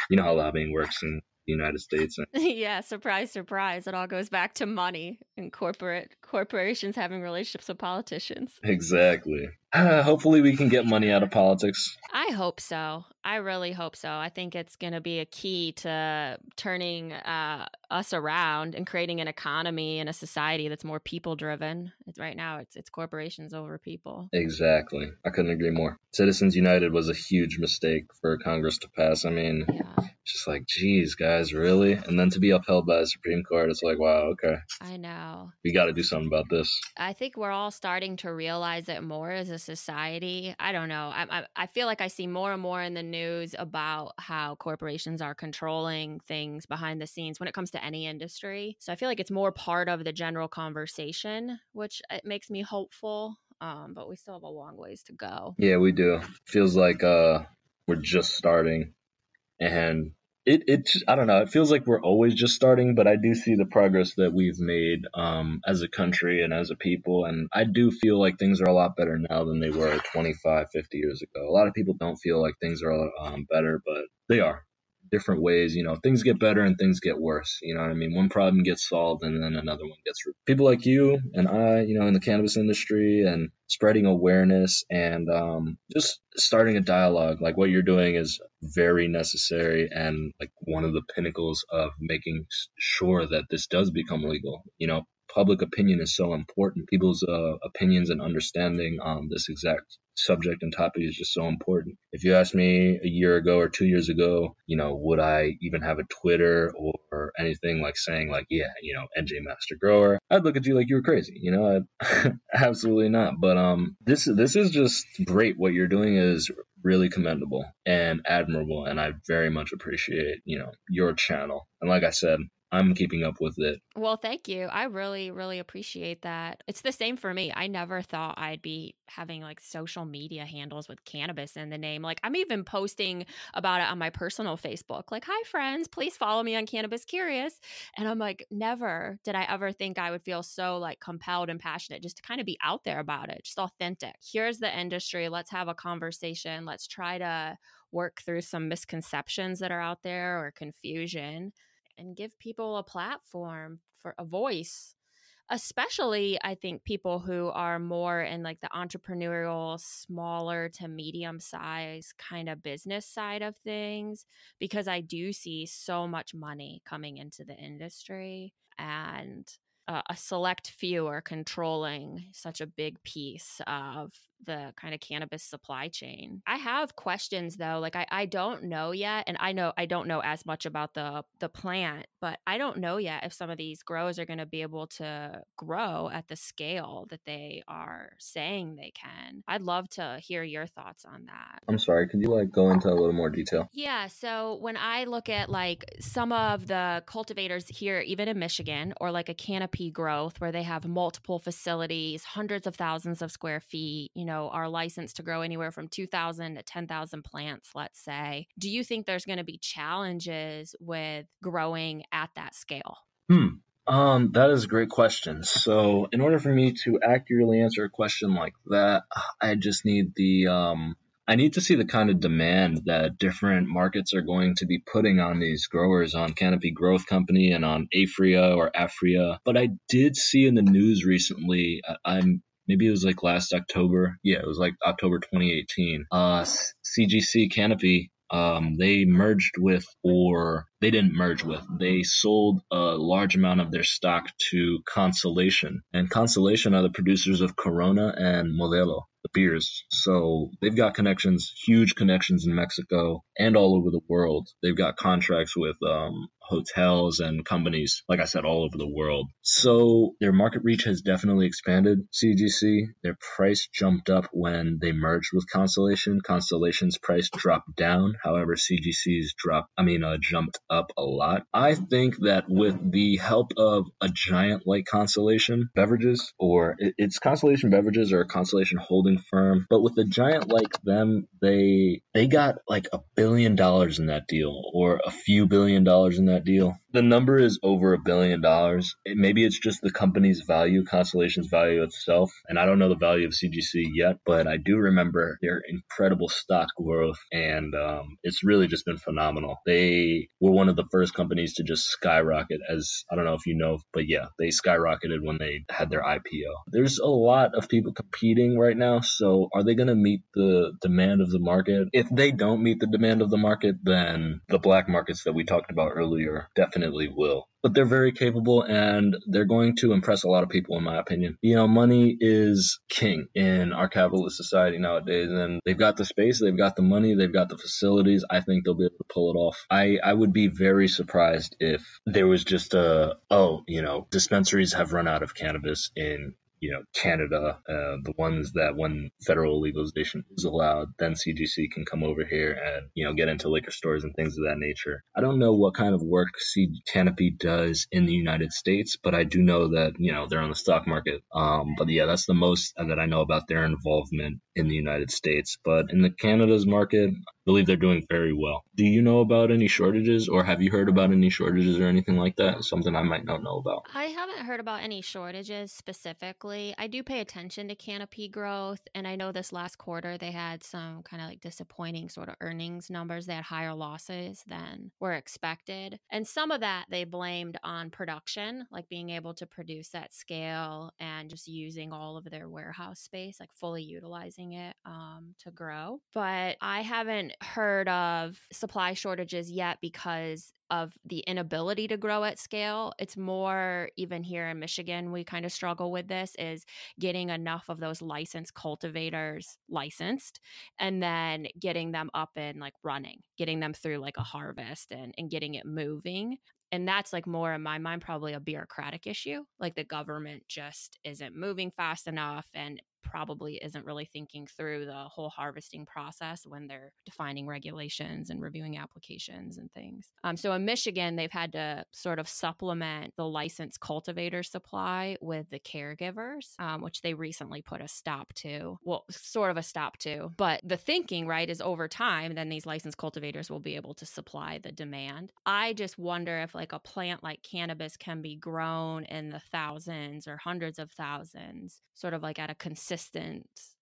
You know how lobbying works the United States. yeah, surprise, surprise. It all goes back to money. and corporate corporations having relationships with politicians. Exactly. Uh, hopefully, we can get money out of politics. I hope so. I really hope so. I think it's going to be a key to turning uh, us around and creating an economy and a society that's more people driven. Right now, it's it's corporations over people. Exactly. I couldn't agree more. Citizens United was a huge mistake for Congress to pass. I mean, yeah. just like, geez, guys, really? And then to be upheld by the Supreme Court, it's like, wow, okay. I know. We got to do something about this. I think we're all starting to realize it more as a society. I don't know. I, I, I feel like I see more and more in the news about how corporations are controlling things behind the scenes when it comes to any industry. So I feel like it's more part of the general conversation, which it makes me hopeful. Um, but we still have a long ways to go. Yeah, we do. Feels like uh, we're just starting, and it it I don't know. It feels like we're always just starting, but I do see the progress that we've made um, as a country and as a people, and I do feel like things are a lot better now than they were 25, 50 years ago. A lot of people don't feel like things are um, better, but they are different ways. You know, things get better and things get worse. You know what I mean? One problem gets solved and then another one gets. People like you and I, you know, in the cannabis industry and spreading awareness and um, just starting a dialogue like what you're doing is very necessary and like one of the pinnacles of making sure that this does become legal. You know, public opinion is so important. People's uh, opinions and understanding on this exact subject and topic is just so important. If you asked me a year ago or two years ago, you know, would I even have a Twitter or anything like saying like, yeah, you know, NJ Master Grower, I'd look at you like you were crazy. You know, absolutely not. But um, this this is just great. What you're doing is really commendable and admirable, and I very much appreciate you know your channel. And like I said, I'm keeping up with it. Well, thank you. I really, really appreciate that. It's the same for me. I never thought I'd be having like social media handles with cannabis in the name. Like, I'm even posting about it on my personal Facebook. Like, hi, friends, please follow me on Cannabis Curious. And I'm like, never did I ever think I would feel so like compelled and passionate just to kind of be out there about it, just authentic. Here's the industry. Let's have a conversation. Let's try to work through some misconceptions that are out there or confusion and give people a platform for a voice especially i think people who are more in like the entrepreneurial smaller to medium size kind of business side of things because i do see so much money coming into the industry and uh, a select few are controlling such a big piece of the kind of cannabis supply chain. I have questions though. Like I, I don't know yet, and I know I don't know as much about the the plant, but I don't know yet if some of these grows are going to be able to grow at the scale that they are saying they can. I'd love to hear your thoughts on that. I'm sorry, could you like go into a little more detail? Yeah. So when I look at like some of the cultivators here, even in Michigan, or like a canopy growth where they have multiple facilities, hundreds of thousands of square feet, you know know, are licensed to grow anywhere from 2,000 to 10,000 plants, let's say. Do you think there's going to be challenges with growing at that scale? Hmm. Um, that is a great question. So, in order for me to accurately answer a question like that, I just need the um, I need to see the kind of demand that different markets are going to be putting on these growers on Canopy Growth Company and on Aphria or Aphria. But I did see in the news recently, I'm maybe it was like last October. Yeah, it was like October 2018. Uh, CGC Canopy, um, they merged with, or they didn't merge with, they sold a large amount of their stock to Constellation. And Constellation are the producers of Corona and Modelo the beers. So they've got connections, huge connections in Mexico and all over the world. They've got contracts with um, hotels and companies, like I said, all over the world. So their market reach has definitely expanded. CGC, their price jumped up when they merged with Constellation. Constellation's price dropped down. However, CGC's dropped, I mean, uh, jumped up a lot. I think that with the help of a giant like Constellation Beverages, or it's Constellation Beverages or a Constellation Holding firm. But with a giant like them, they they got like a billion dollars in that deal, or a few billion dollars in that that deal. The number is over a billion dollars. It, maybe it's just the company's value, Constellation's value itself. And I don't know the value of CGC yet, but I do remember their incredible stock growth. And um, it's really just been phenomenal. They were one of the first companies to just skyrocket, as I don't know if you know, but yeah, they skyrocketed when they had their IPO. There's a lot of people competing right now. So are they going to meet the demand of the market? If they don't meet the demand of the market, then the black markets that we talked about earlier definitely will but they're very capable and they're going to impress a lot of people in my opinion. You know, money is king in our capitalist society nowadays and they've got the space, they've got the money, they've got the facilities. I think they'll be able to pull it off. I I would be very surprised if there was just a oh, you know, dispensaries have run out of cannabis in you know, Canada, uh, the ones that when federal legalization is allowed, then CGC can come over here and, you know, get into liquor stores and things of that nature. I don't know what kind of work C- Canopy does in the United States, but I do know that, you know, they're on the stock market. Um, but yeah, that's the most that I know about their involvement in the United States. But in the Canada's market, I believe they're doing very well. Do you know about any shortages or have you heard about any shortages or anything like that? Something I might not know about. I haven't heard about any shortages specifically. I do pay attention to canopy growth and I know this last quarter they had some kind of like disappointing sort of earnings numbers. They had higher losses than were expected. And some of that they blamed on production, like being able to produce at scale and just using all of their warehouse space, like fully utilizing it um, to grow. But I haven't heard of supply shortages yet because of the inability to grow at scale. It's more even here in Michigan, we kind of struggle with this is getting enough of those licensed cultivators licensed and then getting them up and like running, getting them through like a harvest and, and getting it moving and that's like more in my mind probably a bureaucratic issue like the government just isn't moving fast enough and probably isn't really thinking through the whole harvesting process when they're defining regulations and reviewing applications and things. Um, so in Michigan, they've had to sort of supplement the licensed cultivator supply with the caregivers, um, which they recently put a stop to. Well, sort of a stop to. But the thinking, right, is over time, then these licensed cultivators will be able to supply the demand. I just wonder if like a plant like cannabis can be grown in the thousands or hundreds of thousands, sort of like at a consistent consistent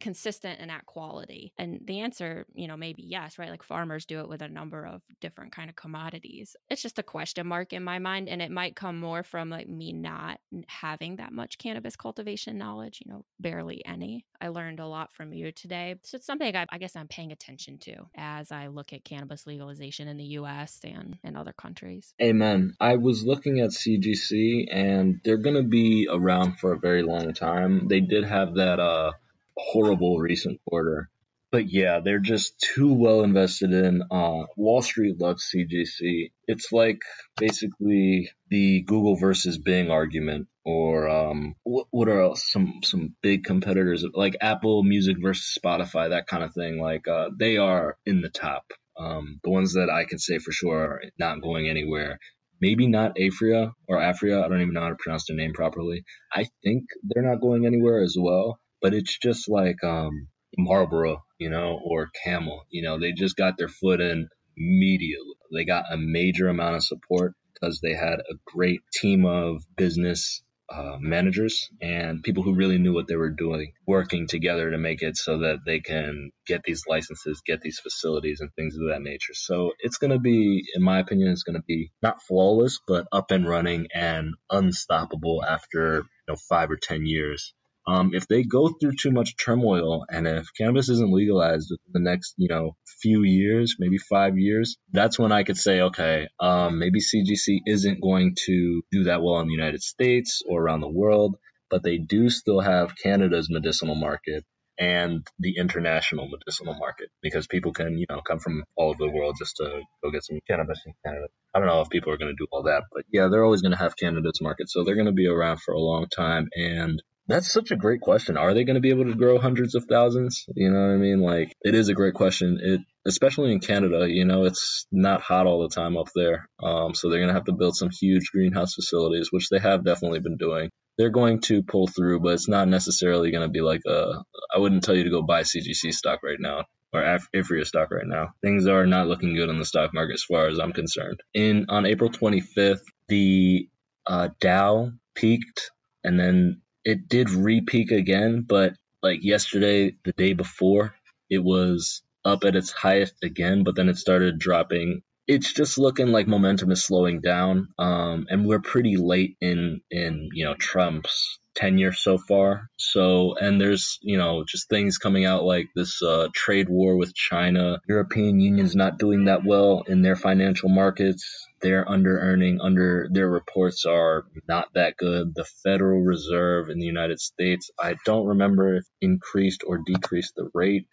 consistent and at quality? And the answer you know maybe yes right? Like farmers do it with a number of different kind of commodities. It's just a question mark in my mind and it might come more from like me not having that much cannabis cultivation knowledge you know barely any. I learned a lot from you today. So it's something I, I guess i'm paying attention to as i look at cannabis legalization in the us and in other countries. Amen. I was looking at cgc and they're going to be around for a very long time. They did have that uh horrible recent quarter. But yeah, they're just too well invested in. Uh, Wall Street loves CGC. It's like basically the Google versus Bing argument, or um, what, what are some some big competitors like Apple Music versus Spotify, that kind of thing. Like uh, they are in the top. Um, the ones that I can say for sure are not going anywhere maybe not Aphria or Aphria. I don't even know how to pronounce their name properly. I think they're not going anywhere as well but it's just like um, Marlboro, you know, or Camel. You know, they just got their foot in immediately. They got a major amount of support because they had a great team of business uh, managers and people who really knew what they were doing, working together to make it so that they can get these licenses, get these facilities, and things of that nature. So it's going to be, in my opinion, it's going to be not flawless, but up and running and unstoppable after you know five or ten years um, if they go through too much turmoil and if cannabis isn't legalized in the next, you know, few years, maybe five years, that's when I could say, okay, um, maybe CGC isn't going to do that well in the United States or around the world, but they do still have Canada's medicinal market and the international medicinal market because people can, you know, come from all over the world just to go get some cannabis in Canada. I don't know if people are going to do all that, but yeah, they're always going to have Canada's market. So they're going to be around for a long time. And that's such a great question. Are they going to be able to grow hundreds of thousands? You know what I mean? Like it is a great question. It especially in Canada, you know, it's not hot all the time up there. Um, so they're going to have to build some huge greenhouse facilities, which they have definitely been doing. They're going to pull through, but it's not necessarily going to be like a. I wouldn't tell you to go buy CGC stock right now or Aphria stock right now. Things are not looking good on the stock market as far as I'm concerned. In on April 25th, the uh, Dow peaked and then it did re-peak again, but like yesterday, the day before, it was up at its highest again, but then it started dropping. It's just looking like momentum is slowing down, um, and we're pretty late in in you know Trump's tenure so far. So, and there's, you know, just things coming out like this uh, trade war with China. European Union's not doing that well in their financial markets. They're under earning, under their reports are not that good. The Federal Reserve in the United States, I don't remember if increased or decreased the rate.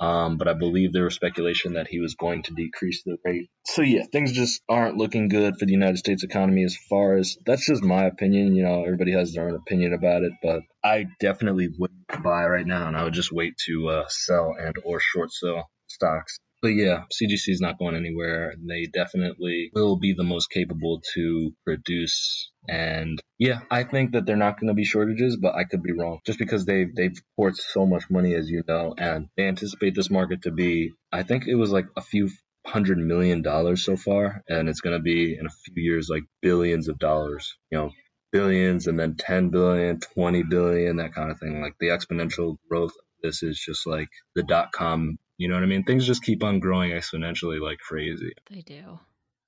Um, but I believe there was speculation that he was going to decrease the rate. So yeah, things just aren't looking good for the United States economy as far as that's just my opinion. You know, everybody has their own opinion about it, but I definitely wouldn't buy right now, and I would just wait to uh, sell and or short sell stocks but yeah, CGC is not going anywhere. They definitely will be the most capable to produce. And yeah, I think that they're not going to be shortages, but I could be wrong. Just because they've they've poured so much money, as you know, and they anticipate this market to be. I think it was like a few hundred million dollars so far, and it's going to be in a few years like billions of dollars. You know, billions and then 10 billion, 20 billion, that kind of thing. Like the exponential growth this is just like the dot com you know what I mean? Things just keep on growing exponentially like crazy. They do.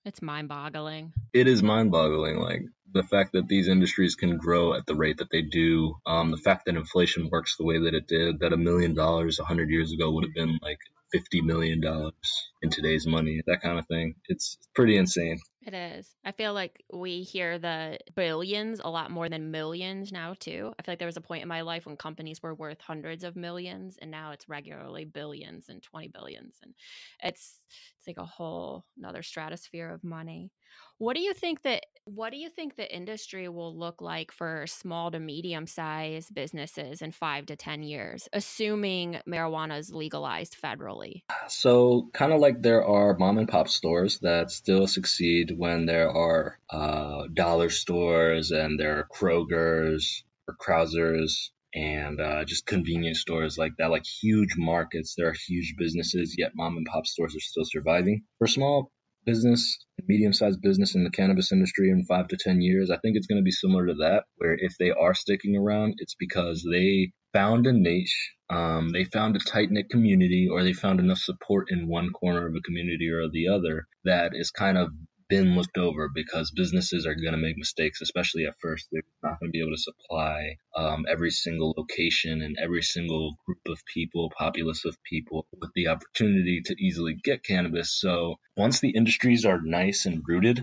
It's mind boggling. It is mind boggling. Like the fact that these industries can grow at the rate that they do, um, the fact that inflation works the way that it did, that a million dollars a hundred years ago would have been like fifty million dollars in today's money, that kind of thing. It's pretty insane. It is. I feel like we hear the billions a lot more than millions now too. I feel like there was a point in my life when companies were worth hundreds of millions and now it's regularly billions and 20 billions and it's it's like a whole another stratosphere of money. What do you think that what do you think the industry will look like for small to medium sized businesses in 5 to 10 years assuming marijuana is legalized federally? So, kind of like there are mom and pop stores that still succeed when there are uh, dollar stores and there are Kroger's or Krauszers and uh, just convenience stores like that, like huge markets. There are huge businesses, yet mom and pop stores are still surviving. For small business, medium sized business in the cannabis industry in five to 10 years, I think it's going to be similar to that, where if they are sticking around, it's because they found a niche, um, they found a tight knit community, or they found enough support in one corner of a community or the other that is kind of been looked over because businesses are going to make mistakes, especially at first. They're not going to be able to supply um, every single location and every single group of people, populace of people, with the opportunity to easily get cannabis. So once the industries are nice and rooted,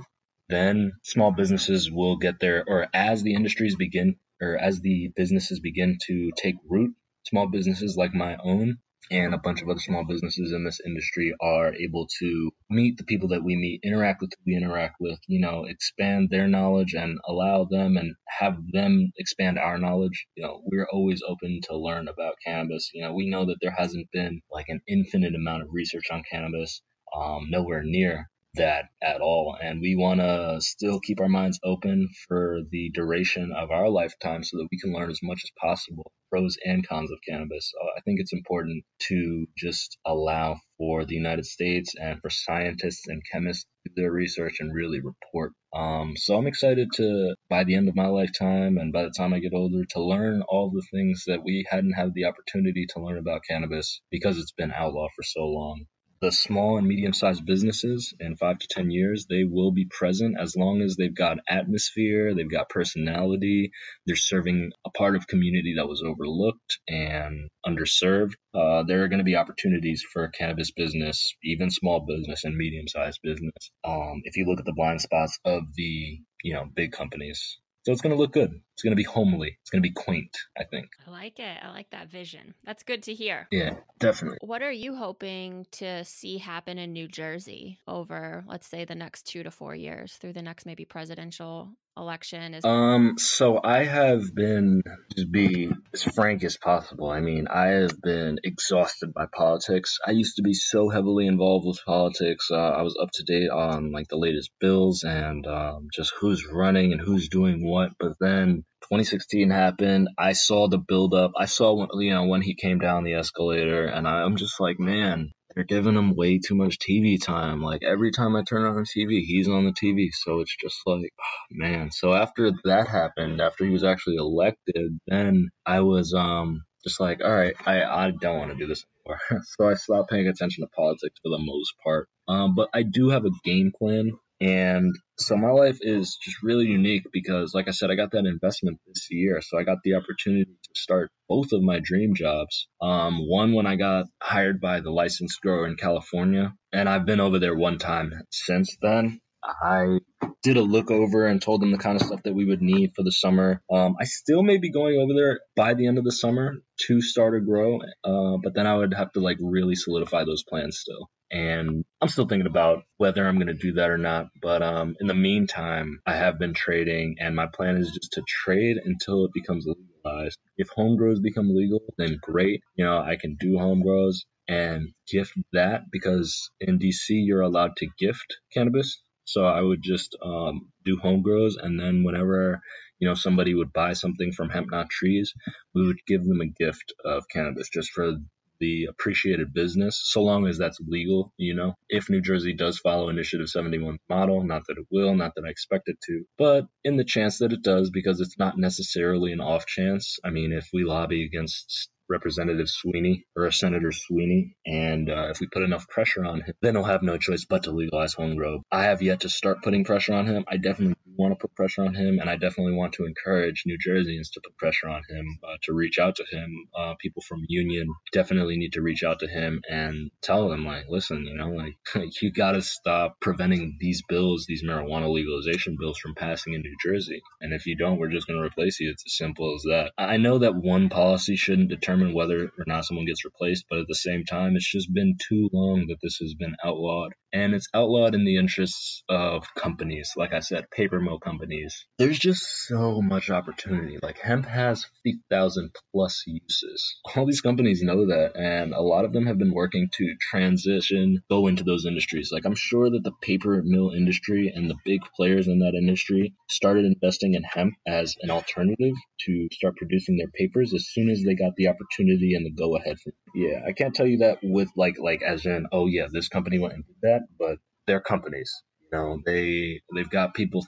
then small businesses will get there, or as the industries begin, or as the businesses begin to take root, small businesses like my own and a bunch of other small businesses in this industry are able to meet the people that we meet, interact with we interact with, you know, expand their knowledge and allow them and have them expand our knowledge. You know, we're always open to learn about cannabis. You know, we know that there hasn't been like an infinite amount of research on cannabis, um, nowhere near that at all. And we want to still keep our minds open for the duration of our lifetime so that we can learn as much as possible pros and cons of cannabis. I think it's important to just allow for the United States and for scientists and chemists to do their research and really report. Um, so I'm excited to, by the end of my lifetime and by the time I get older, to learn all the things that we hadn't had the opportunity to learn about cannabis because it's been outlawed for so long the small and medium sized businesses in five to 10 years, they will be present as long as they've got atmosphere, they've got personality, they're serving a part of community that was overlooked and underserved. Uh, there are going to be opportunities for a cannabis business, even small business and medium sized business. Um, if you look at the blind spots of the you know big companies so it's going to look good. It's going to be homely. It's going to be quaint, I think. I like it. I like that vision. That's good to hear. Yeah, definitely. What are you hoping to see happen in New Jersey over, let's say, the next two to four years through the next maybe presidential election? Um, so I have been just be as frank as possible. I mean, I have been exhausted by politics. I used to be so heavily involved with politics. Uh, I was up to date on like the latest bills and um, just who's running and who's doing what. But then 2016 happened. I saw the buildup. I saw when you know when he came down the escalator, and I'm just like, man, they're giving him way too much TV time. Like every time I turn on TV, he's on the TV. So it's just like, oh, man. So after that happened, after he was actually elected, then I was um just like, all right, I, I don't want to do this anymore. so I stopped paying attention to politics for the most part. Um, but I do have a game plan and so my life is just really unique because, like I said, I got that investment this year. So I got the opportunity start both of my dream jobs. Um, one when I got hired by the licensed grower in California, and I've been over there one time since then. I did a look over and told them the kind of stuff that we would need for the summer. Um, I still may be going over there by the end of the summer to start a grow, uh, but then I would have to like really solidify those plans still and I'm still thinking about whether I'm going to do that or not. But um, in the meantime, I have been trading, and my plan is just to trade until it becomes legalized. If home grows become legal, then great. You know, I can do home grows and gift that because in DC you're allowed to gift cannabis. So I would just um, do home grows, and then whenever you know somebody would buy something from Hemp Not Trees, we would give them a gift of cannabis just for the appreciated business, so long as that's legal, you know. If New Jersey does follow Initiative 71 model, not that it will, not that I expect it to, but in the chance that it does, because it's not necessarily an off chance. I mean, if we lobby against Representative Sweeney or Senator Sweeney, and uh, if we put enough pressure on him, then he'll have no choice but to legalize home grow. I have yet to start putting pressure on him. I definitely want to put pressure on him, and I definitely want to encourage New Jerseyans to put pressure on him, uh, to reach out to him. Uh, people from Union definitely need to reach out to him and tell him, like, listen, you know, like, you got to stop preventing these bills, these marijuana legalization bills, from passing in New Jersey. And if you don't, we're just going to replace you. It's as simple as that. I know that one policy shouldn't determine whether or not someone gets replaced, but at the same time, it's just been too long that this has been outlawed. And it's outlawed in the interests of companies, like I said, paper mill companies. There's just so much opportunity. Like hemp has 50,000 plus uses. All these companies know that, and a lot of them have been working to transition, go into those industries. Like I'm sure that the paper mill industry and the big players in that industry started investing in hemp as an alternative to start producing their papers as soon as they got the opportunity and the go ahead. Yeah, I can't tell you that with like like as in oh yeah this company went and did that, but they're companies. You know they they've got people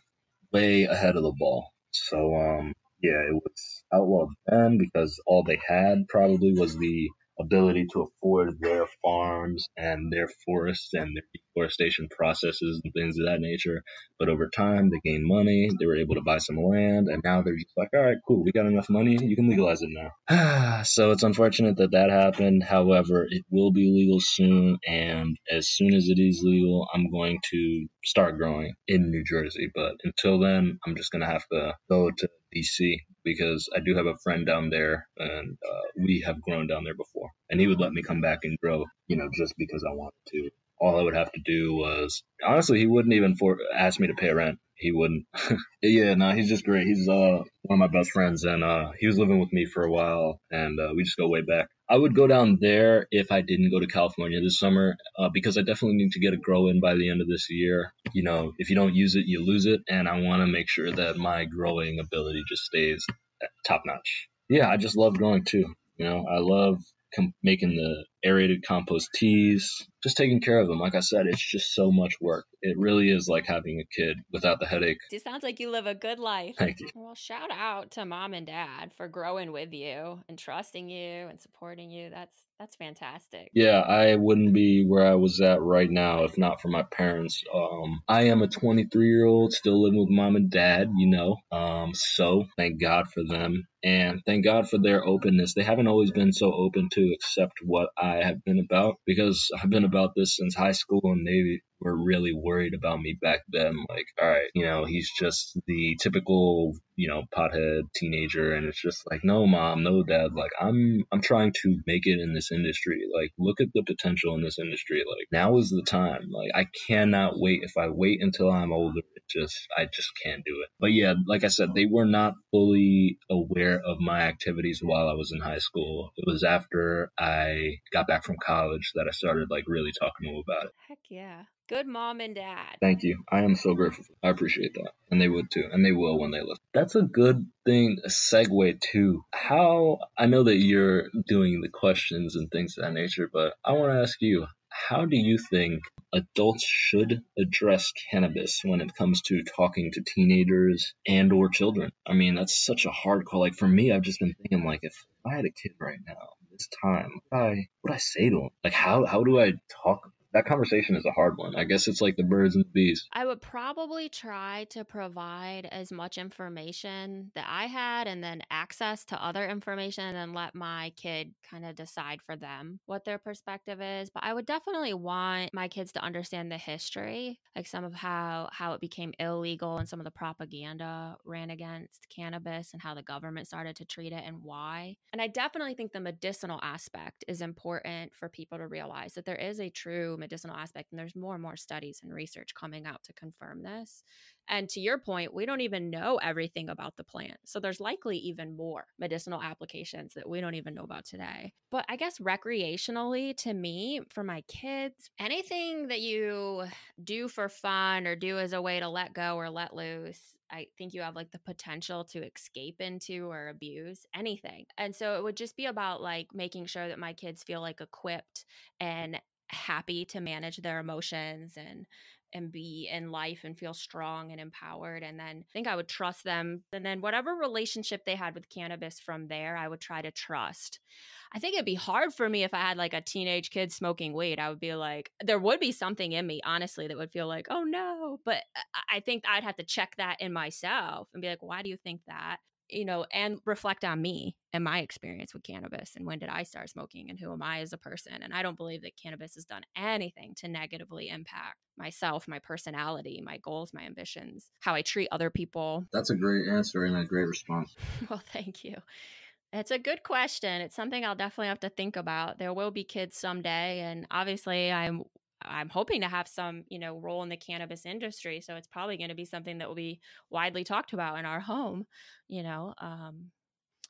way ahead of the ball. So um yeah, it was outlawed then because all they had probably was the ability to afford their farms and their forests and their deforestation processes and things of that nature. But over time, they gained money, they were able to buy some land, and now they're just like, all right, cool, we got enough money, you can legalize it now. so it's unfortunate that that happened. However, it will be legal soon, and as soon as it is legal, I'm going to start growing in New Jersey. But until then, I'm just going to have to go to DC because I do have a friend down there and uh, we have grown down there before. And he would let me come back and grow, you know, just because I wanted to. All I would have to do was honestly, he wouldn't even for ask me to pay rent. He wouldn't. yeah, no, he's just great. He's uh one of my best friends, and uh, he was living with me for a while, and uh, we just go way back. I would go down there if I didn't go to California this summer uh, because I definitely need to get a grow in by the end of this year. You know, if you don't use it, you lose it, and I want to make sure that my growing ability just stays top notch. Yeah, I just love growing too. You know, I love com- making the aerated compost teas, just taking care of them. Like I said, it's just so much work. It really is like having a kid without the headache. It sounds like you live a good life. Thank you. Well, shout out to mom and dad for growing with you and trusting you and supporting you. That's that's fantastic. Yeah, I wouldn't be where I was at right now if not for my parents. Um, I am a 23 year old still living with mom and dad, you know. Um, so thank God for them and thank God for their openness. They haven't always been so open to accept what I have been about because I've been about this since high school and they were really worried about me back then. Like, all right, you know, he's just the typical, you know, pothead teenager, and it's just like, no, mom, no, dad. Like, I'm, I'm trying to make it in this industry. Like, look at the potential in this industry. Like, now is the time. Like, I cannot wait. If I wait until I'm older, it just, I just can't do it. But yeah, like I said, they were not fully aware of my activities while I was in high school. It was after I got back from college that I started like really talking to them about it. Heck yeah. Good mom and dad. Thank you. I am so grateful. I appreciate that. And they would too. And they will when they listen. That's a good thing, a segue to how I know that you're doing the questions and things of that nature, but I want to ask you, how do you think adults should address cannabis when it comes to talking to teenagers and or children? I mean, that's such a hard call. Like for me, I've just been thinking like if I had a kid right now, this time, what I what I say to him? Like how how do I talk that conversation is a hard one. I guess it's like the birds and the bees. I would probably try to provide as much information that I had and then access to other information and let my kid kind of decide for them what their perspective is. But I would definitely want my kids to understand the history, like some of how how it became illegal and some of the propaganda ran against cannabis and how the government started to treat it and why. And I definitely think the medicinal aspect is important for people to realize that there is a true medicinal aspect. And there's more and more studies and research coming out to confirm this. And to your point, we don't even know everything about the plant. So there's likely even more medicinal applications that we don't even know about today. But I guess recreationally, to me, for my kids, anything that you do for fun or do as a way to let go or let loose, I think you have like the potential to escape into or abuse anything. And so it would just be about like making sure that my kids feel like equipped and happy to manage their emotions and and be in life and feel strong and empowered and then I think I would trust them and then whatever relationship they had with cannabis from there I would try to trust. I think it'd be hard for me if I had like a teenage kid smoking weed. I would be like there would be something in me honestly that would feel like, "Oh no." But uh, I think I'd have to check that in myself and be like, "Why do you think that?" You know, and reflect on me and my experience with cannabis and when did I start smoking and who am I as a person. And I don't believe that cannabis has done anything to negatively impact myself, my personality, my goals, my ambitions, how I treat other people. That's a great answer and a great response. well, thank you. It's a good question. It's something I'll definitely have to think about. There will be kids someday, and obviously, I'm I'm hoping to have some, you know, role in the cannabis industry. So it's probably going to be something that will be widely talked about in our home, you know, um,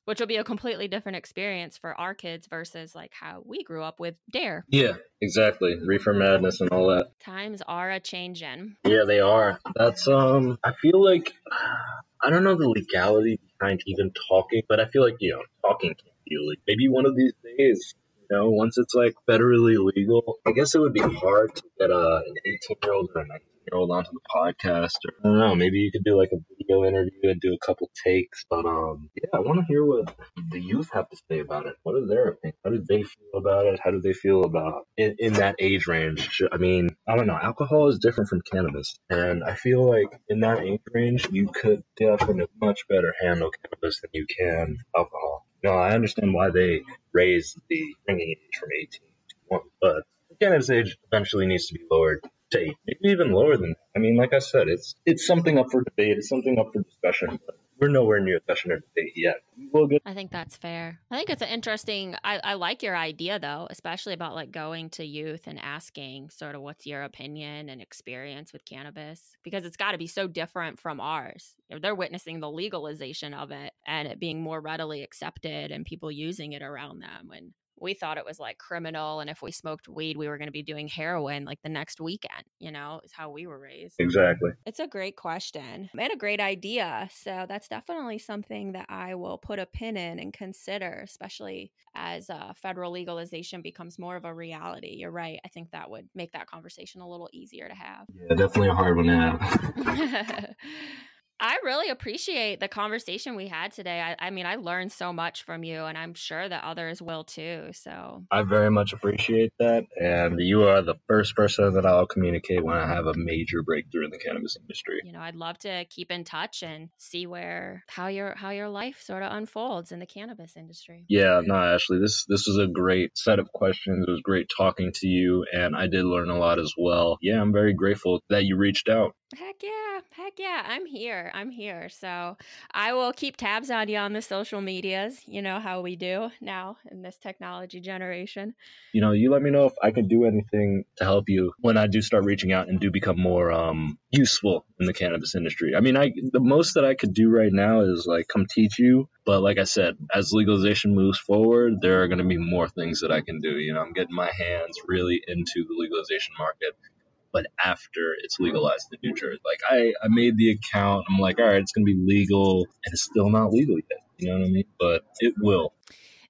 which will be a completely different experience for our kids versus like how we grew up with Dare. Yeah, exactly. Reefer madness and all that. Times are a changing. Yeah, they are. That's um. I feel like I don't know the legality behind even talking, but I feel like you know talking can be like maybe one of these days know, once it's like federally legal, I guess it would be hard to get a, an 18 year old or a 19 year old onto the podcast. Or I don't know, maybe you could do like a video interview and do a couple takes. But um, yeah, I want to hear what the youth have to say about it. What is their opinion? How do they feel about it? How do they feel about in, in that age range? I mean, I don't know. Alcohol is different from cannabis, and I feel like in that age range, you could definitely much better handle cannabis than you can alcohol. No, I understand why they raised the drinking age from 18 to 1, but the cannabis age eventually needs to be lowered to 8, maybe even lower than that. I mean, like I said, it's it's something up for debate, it's something up for discussion, but we're nowhere near session or debate yet. We'll get- I think that's fair. I think it's an interesting. I, I like your idea though, especially about like going to youth and asking sort of what's your opinion and experience with cannabis because it's got to be so different from ours. They're witnessing the legalization of it and it being more readily accepted and people using it around them. And we thought it was like criminal and if we smoked weed we were going to be doing heroin like the next weekend you know is how we were raised. Exactly. It's a great question. And a great idea so that's definitely something that i will put a pin in and consider especially as uh, federal legalization becomes more of a reality. You're right i think that would make that conversation a little easier to have. Yeah definitely a hard one to have I really appreciate the conversation we had today. I, I, mean, I learned so much from you, and I'm sure that others will too. So I very much appreciate that. And you are the first person that I'll communicate when I have a major breakthrough in the cannabis industry. You know, I'd love to keep in touch and see where how your how your life sort of unfolds in the cannabis industry. Yeah, no, Ashley, this this was a great set of questions. It was great talking to you, and I did learn a lot as well. Yeah, I'm very grateful that you reached out. Heck yeah. Heck yeah. I'm here. I'm here. So I will keep tabs on you on the social medias. You know how we do now in this technology generation. You know, you let me know if I can do anything to help you when I do start reaching out and do become more um, useful in the cannabis industry. I mean, I the most that I could do right now is like come teach you. But like I said, as legalization moves forward, there are going to be more things that I can do. You know, I'm getting my hands really into the legalization market but after it's legalized in New Jersey. Like I, I made the account. I'm like, all right, it's gonna be legal, and it's still not legal yet. You know what I mean? But it will.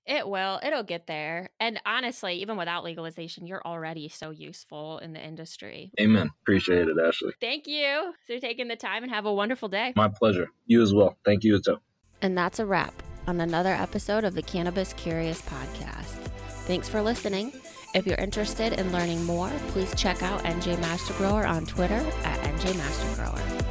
It will. It'll get there. And honestly, even without legalization, you're already so useful in the industry. Amen. Appreciate it, Ashley. Thank you for taking the time and have a wonderful day. My pleasure. You as well. Thank you, too. And that's a wrap on another episode of the Cannabis Curious podcast. Thanks for listening. If you're interested in learning more, please check out NJ Master Grower on Twitter at NJ Master Grower.